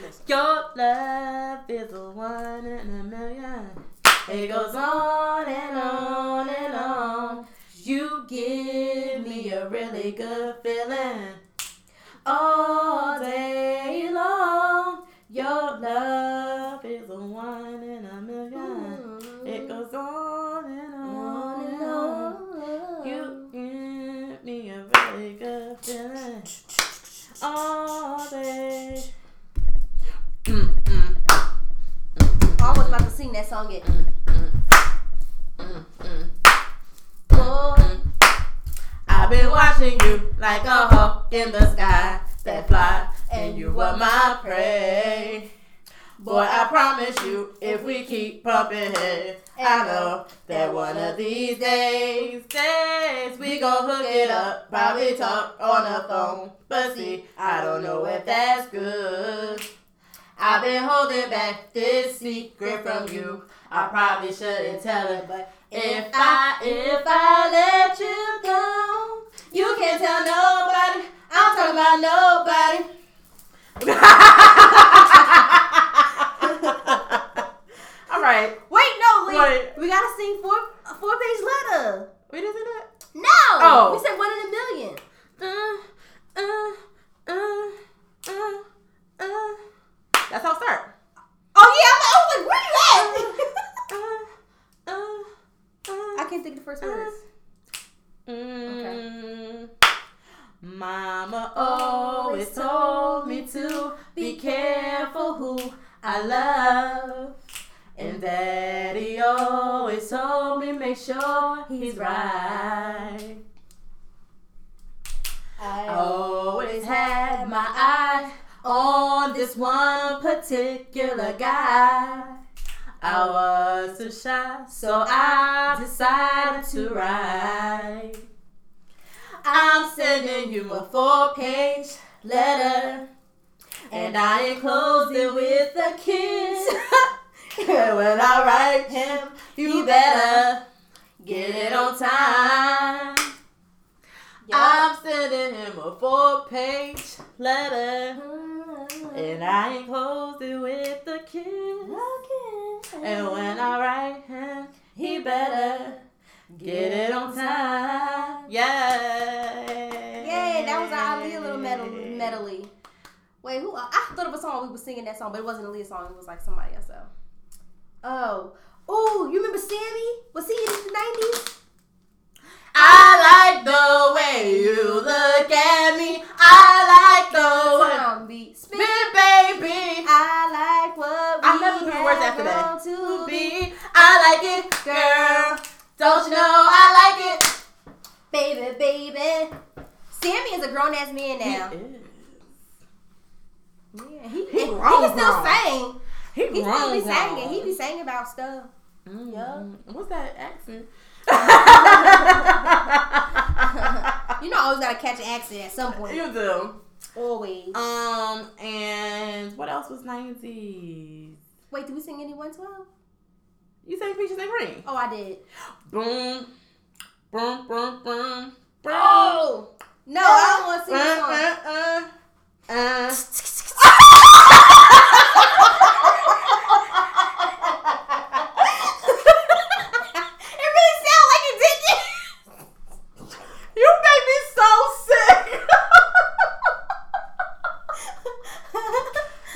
Listen. Your love is a one in a million. It goes on and on and on. You give me a really good feeling all day long. Your love is a one in a million. It goes on and on and on. You give me a really good feeling all day. I was about to sing that song yet. mm, mm. Oh, I've been watching you like a hawk in the sky that fly, and you were my prey. Boy, I promise you, if we keep pumping heads, I know that one of these days, days, we gon' hook it up, probably talk on the phone. But see, I don't know if that's good. I've been holding back this secret from you. I probably shouldn't tell it, but if I, if I let you go, you can't tell nobody. I'm talking about nobody. All right. Wait, no, Lee. Wait. We gotta sing four a four page letter. We didn't do that. No. Oh. We said one in a million. Uh, uh, uh, uh, uh. That's how it start. Oh yeah, I'm, was like, where you Uh, at? uh, uh. I can't think of the first words. Mm. Mama always told me to be careful who I love. And daddy always told me make sure he's right. I always had my eye on this one particular guy. I was so shy, so I decided to write. I'm sending you a four page letter, and I enclosed it with a kiss. And when I write him, you better get it on time. I'm sending him a four page letter, and I enclosed it with a kiss. And when I write him, he better get it on time. Yay! Yay, that was our Aaliyah little medal medley. Wait, who? I thought of a song we were singing that song, but it wasn't a Aaliyah song. It was like somebody else. Oh, oh, you remember Sammie? Was he in the nineties? I like the way you look at me. I like the way. Time beat spin. Spin, baby. I like what I never knew words after that. to be. I like it, girl. Don't you know I like it? Baby, baby. Sammie is a grown ass man now. Yeah, he, He he, grown, can still sing. He, He still be singing. He be singing about stuff. Mm. Yeah. What's that accent? You know, I always gotta catch an accent at some point. you do. Always. Um, and what else was 90s? Wait, did we sing any 112? You sang Peaches and Cream. Oh, I did. Boom, boom, boom, boom, boom. Oh! No, I don't want to sing Uh, song. uh, uh, uh. it really sound like it didn't. You make me so sick.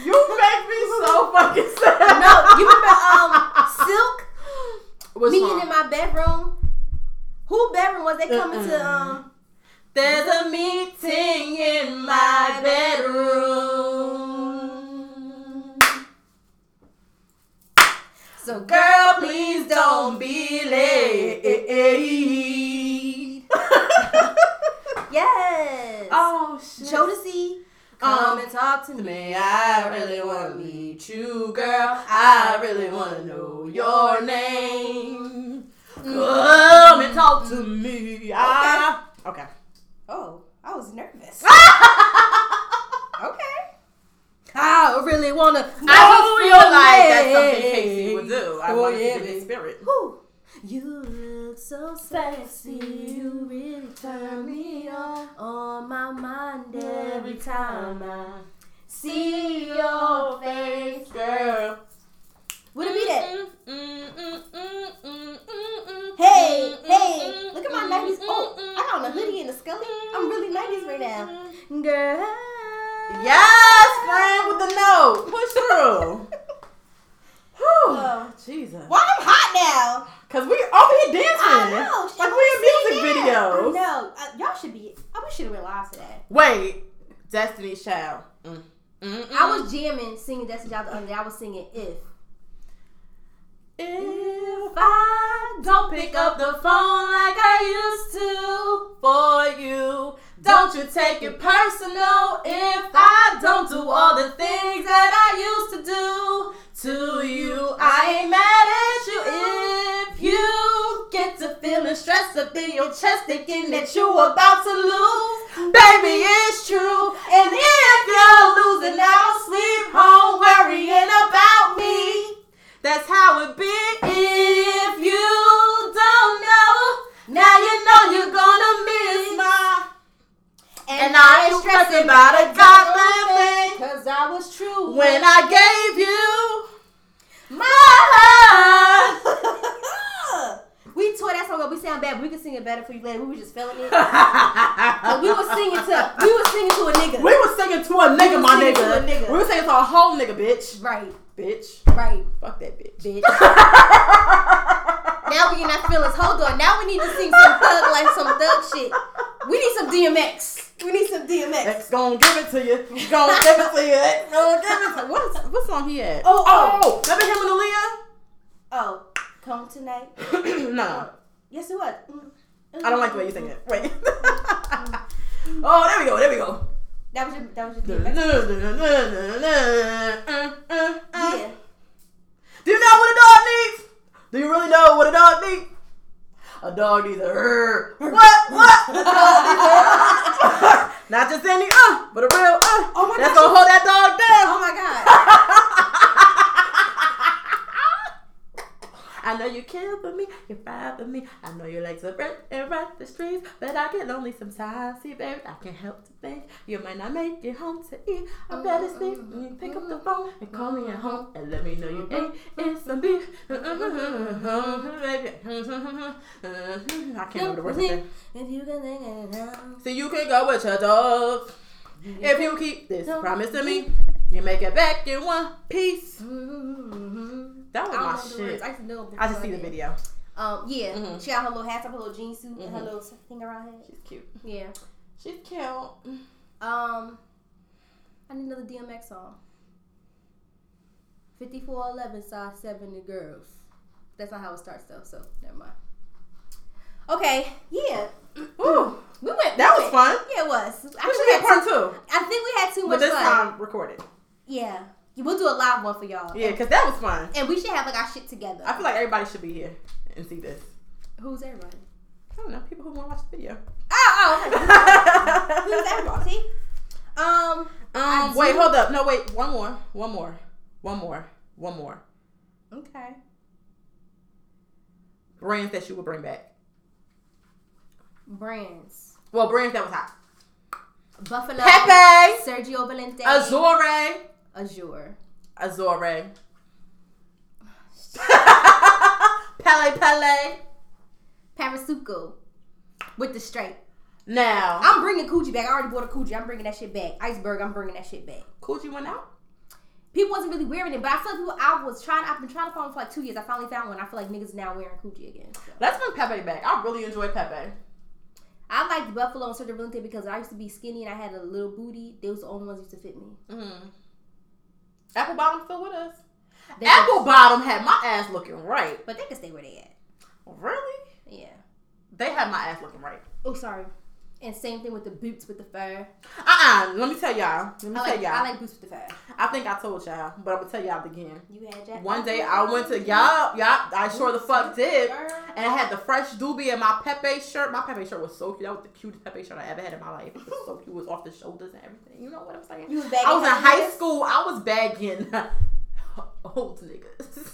you make me so fucking sick. no, you remember um Silk Which meeting song? in my bedroom? Was they coming to Uh-uh. um There's a meeting in my bedroom. So Girl, please don't be late. Yes. oh shit. Jodeci, Um, come and talk to me. me, I really wanna meet you, girl. I really wanna know your name. Time I see your face. girl. Would it be that? Hey, hey, look at my mm, 90s. Mm, oh, mm. I got on a hoodie and a scully. I'm really 90s right now. Girl. Yes, friend with the note. Push through. Whew. Oh. Jesus. Why I'm hot now? Cause we over here dancing. I know. Like we in music videos. Know. Uh, y'all should be. I wish should have went live to that. Wait. Destiny's Child. Mm. I was jamming, singing Destiny Child the other day. I was singing If. If I don't pick up the phone like I used to for you, don't you take it personal if I don't do all the things that I used to do to you. I ain't mad at you if you get to feeling stressed up in your chest thinking that you're about to lose. Baby, it's true. And if you're losing, I don't sleep home worrying about me. That's how it be. If you don't know, now you know you're gonna miss my. And I ain't stressing about a goddamn thing. Cause I was true when I gave you My love. we tore that song up. We sound bad, but we can sing it better for you later. We were just feeling it. But we were singing to we were singing to a nigga. We were singing to a nigga, was my nigga. nigga. We were singing to a whole nigga, bitch. right, Bitch. right, Fuck that bitch. bitch. now we in our feelings. Hold on. Now we need to sing some thug like some thug shit. We need some DMX. We need some DMX. X gon' give it to you. Gonna give it to you. X gon' give it to you. What, is, what song he had? Oh, oh. oh Remember him Oh, come tonight. and no. Yes, it was. I don't like the way you sing it. Wait. oh, there we go. There we go. That was your. That was your Yeah. Do you know what a dog needs? Do you really know what a dog needs? A dog needs a her. What? What? A dog needs a. Not just any uh, but a real uh. Oh my That's gosh. gonna hold that dog down. Oh my god. I know you care for me, you fight for me. I know you like to run and run the streets, but I get lonely sometimes. See, baby, I can't help to think you might not make it home to eat. I better sleep when you pick up the phone and call me at home and let me know you ate it some beef. Baby. I can't remember the words. If you can think it out. So you can go with your dog. If you keep this promise to me, you make it back in one piece. That was my shit. I just know. I just see the video. Um, yeah, Mhm. she got her little hat, up, her little jean suit, and her little thing around her head. She's cute. Yeah. She's cute. Um, I need another DMX song. Fifty-four eleven size seven the girls. That's not how it starts though, so never mind. Okay, yeah, Ooh, we went. that we was went. fun. Yeah, it was. I We think should we had part two, I think we had too much but this fun. time recorded. Yeah, we'll do a live one for y'all. Yeah, because that was fun. and we should have like our shit together. I feel like everybody should be here and see this. Who's everybody? I don't know, people who want to watch the video. Oh, oh, okay. Who's everybody? See? Um, I Um, wait, do- hold up. No, wait. One more. One more. One more. One more. okay. Brands that you would bring back. Brands. Well, brands that was hot. Buffalo. Pepe. Sergio Valente. Azure. Azure. Azure. Pelle Pelle. Parasuco. With the straight. Now, I'm bringing Coogi back. I already bought a Coogi. I'm bringing that shit back. Iceberg. I'm bringing that shit back. Coogi went out. People wasn't really wearing it, but I feel like people. I was trying. I've been trying to find one for like two years. I finally found one. I feel like niggas now wearing Coogi again. So. Let's bring Pepe back. I really enjoy Pepe. I liked Buffalo and Sergio Valente because I used to be skinny and I had a little booty. They was the only ones that used to fit me. Mm-hmm. Apple Bottom still with us. They Apple could- Bottom had my ass looking right. but they can stay where they at. Really? Yeah. They had my ass looking right. Oh, sorry. And same thing with the boots with the fur. Uh-uh. Let me tell y'all. Let me I tell like, y'all. I like boots with the fur. I think I told y'all, but I'm gonna tell y'all again. You had Jack. One day I went to y'all, y'all. I sure the fuck did, and I had the fresh doobie in my Pepe shirt. My Pepe shirt was so cute. That was the cutest Pepe shirt I ever had in my life. It was so cute. It was off the shoulders and everything. You know what I'm saying? You was bagging I was in high school. I was bagging old niggas.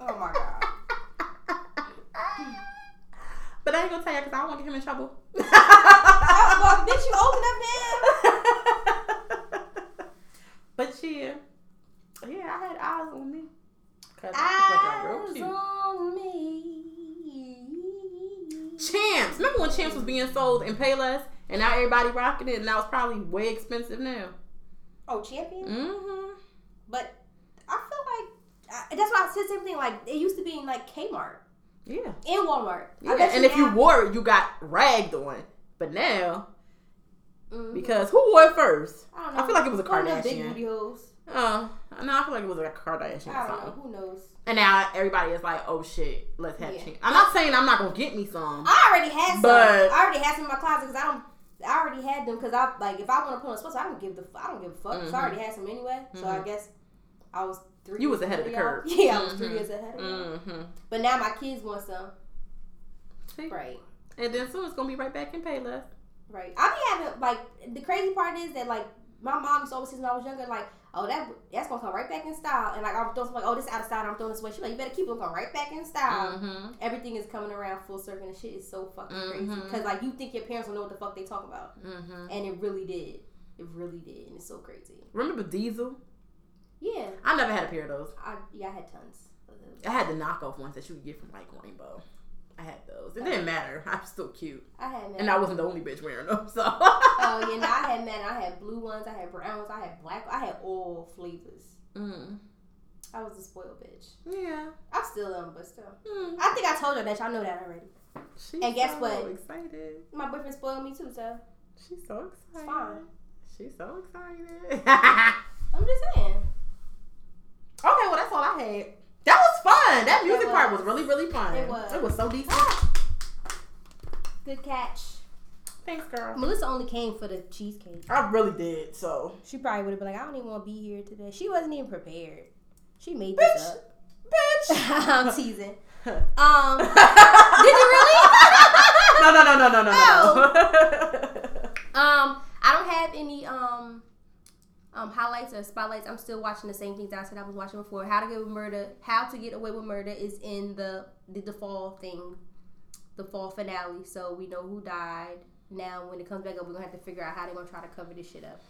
Oh my god. but I ain't gonna tell you because I don't want to get him in trouble. well, bitch, you old enough but yeah, yeah, I had eyes on me. Cause now. I was looking real Eyes cute. on me. Champs. Remember when Champs was being sold in Payless and now everybody rocking it and now it's probably way expensive now. Oh, champion. Mm-hmm. But I feel like I, that's why I said the same thing. Like it used to be in like Kmart Yeah. In Walmart. Yeah. And if you wore it, you got ragged on. But now, Mhm. because who wore it first? I don't know. I feel like it was a them Big Kardashian. booty hoes. Oh, no, I feel like it was like a Kardashian I don't know. Who knows? And now everybody is like, oh shit, let's have Yeah. Champs. I'm not saying I'm not gonna get me some. I already had some. But- I already had some in my closet because I don't. I already had them because I like if I want to put on sports, I don't give the I don't give a fuck. I Mhm. already had some anyway, so I guess I was three. You was years ahead of the y'all. curve. Yeah, I was three Mhm. years ahead of y'all. Mm-hmm. But now my kids want some. See? Right, And then soon it's gonna be right back in Payless. right. I be having like the crazy part is that like my mom used to always say when I was younger, like, oh that that's gonna come right back in style, and like I'm throwing like, oh this out of style, I'm throwing this away. She like, you better keep it going right back in style. Mm-hmm. Everything is coming around full circle, and shit is so fucking crazy Mhm. because like you think your parents will know what the fuck they talk about. Mm-hmm. And it really did. It really did. And it's so crazy. Remember Diesel? Yeah. I never had a pair of those. I yeah, I had tons of those. I had the knockoff ones that you could get from like Rainbow. I had those. It didn't matter. I'm still cute, I had and I wasn't the only bitch wearing them. So. Oh yeah, no, I had man. I had blue ones. I had brown ones. I had black. I had all flavors. Mm. I was a spoiled bitch. Yeah. I still am, but still. Mm. I think I told her that. Y'all know that already. She's And guess so what? Excited. My boyfriend spoiled me too, so She's so excited. fine. She's so excited. I'm just saying. Okay, well that's all I had. That was fun. That music It part was. was really, really fun. It was. It was so decent. Good catch. Thanks, girl. Melissa only came for the cheesecake. I really did. So, She probably would have been like, I don't even want to be here today. She wasn't even prepared. She made this up. bitch. I'm teasing. Um, did you really? no, no, no, no, no, no, Oh. no. Um, I don't have any um um highlights or spotlights. I'm still watching the same things I said I was watching before. How to Get Away with Murder. How to Get Away with Murder is in the the, the fall thing, the fall finale. So we know who died. Now when it comes back up, we're gonna have to figure out how they're gonna try to cover this shit up.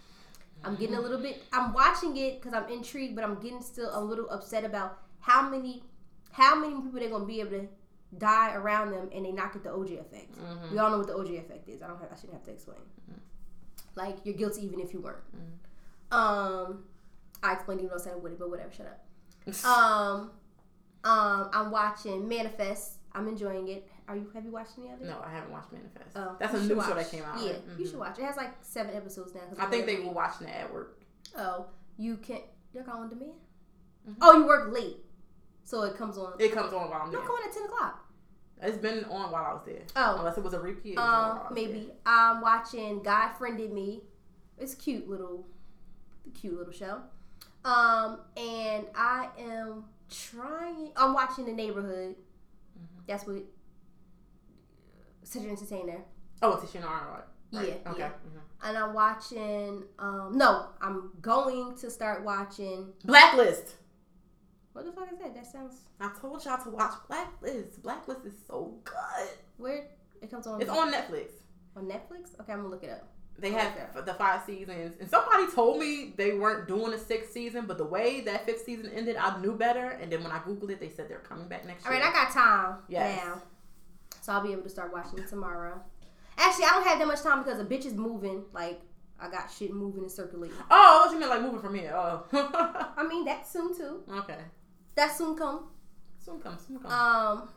I'm getting a little bit. I'm watching it because I'm intrigued, but I'm getting still a little upset about how many how many people they're gonna be able to die around them and they not get the OJ effect. Mm-hmm. We all know what the OJ effect is. I don't have, I shouldn't have to explain. Mm-hmm. Like you're guilty even if you weren't. Mm-hmm. Um, I explained even though I said I wouldn't, but whatever. Shut up. Um, um, I'm watching Manifest. I'm enjoying it. Are you? Have you watched any of it? no, I haven't watched Manifest. Oh, That's a new show that came out. Yeah, right? you Mhm. should watch. It has like seven episodes now. I think they were watching it at work. Oh, you can't. They're on demand. Mhm. Oh, you work late, so it comes on. It comes on while I'm Not there. on at ten o'clock. It's been on while I was there. Oh. Unless it was a repeat. it was on while I Um, was maybe I'm watching God Friended Me. It's cute little, cute little show. Um, and I am trying. I'm watching The Neighborhood. Mm-hmm. That's what Cedric Entertainer. Oh, it's Tichina Arnold. Yeah, Okay. yeah. mhm. And I'm watching. Um, no, I'm going to start watching. Blacklist. What the fuck is that? That sounds I told y'all to watch Blacklist. Blacklist is so good. Where It comes on. It's on Netflix. on Netflix. Okay, I'm gonna look it up. They have okay. the five seasons, and somebody told me they weren't doing a sixth season, but the way that fifth season ended, I knew better. And then when I googled it, they said they're coming back next All year. right, I got time Yes. now, so I'll be able to start watching it tomorrow. Actually, I don't have that much time because the bitch is moving. Like I got shit moving and circulating. oh, what you mean like moving from here? Oh, I mean, that's soon too. okay. That soon come. Soon come, soon come. Um,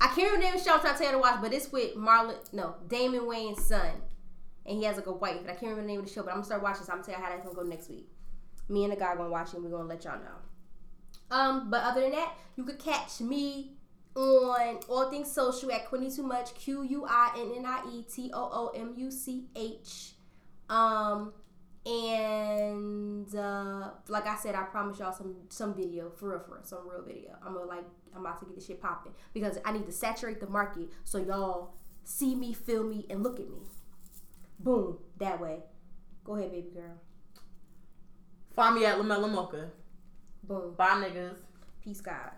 I can't remember the name of the show I'm trying to tell you to watch, but it's with Marlon, no, Damon Wayans son, and he has like a wife. And I can't remember the name of the show, but I'm gonna start watching. So I'm gonna tell you how that's gonna go next week. Me and the guy gonna watch it. and We're gonna let y'all know. Um, but other than that, you could catch me on all things social at Quinny Too Much Q U I N N I E T O O M U C H. Um, and uh, like I said, I promise y'all some some video for real, for real, some real video. I'm gonna like I'm about to get this shit popping because I need to saturate the market so y'all see me, feel me, and look at me. Boom, that way. Go ahead, baby girl. Find me at Lamella Mocha. Boom. Bye, niggas. Peace, God.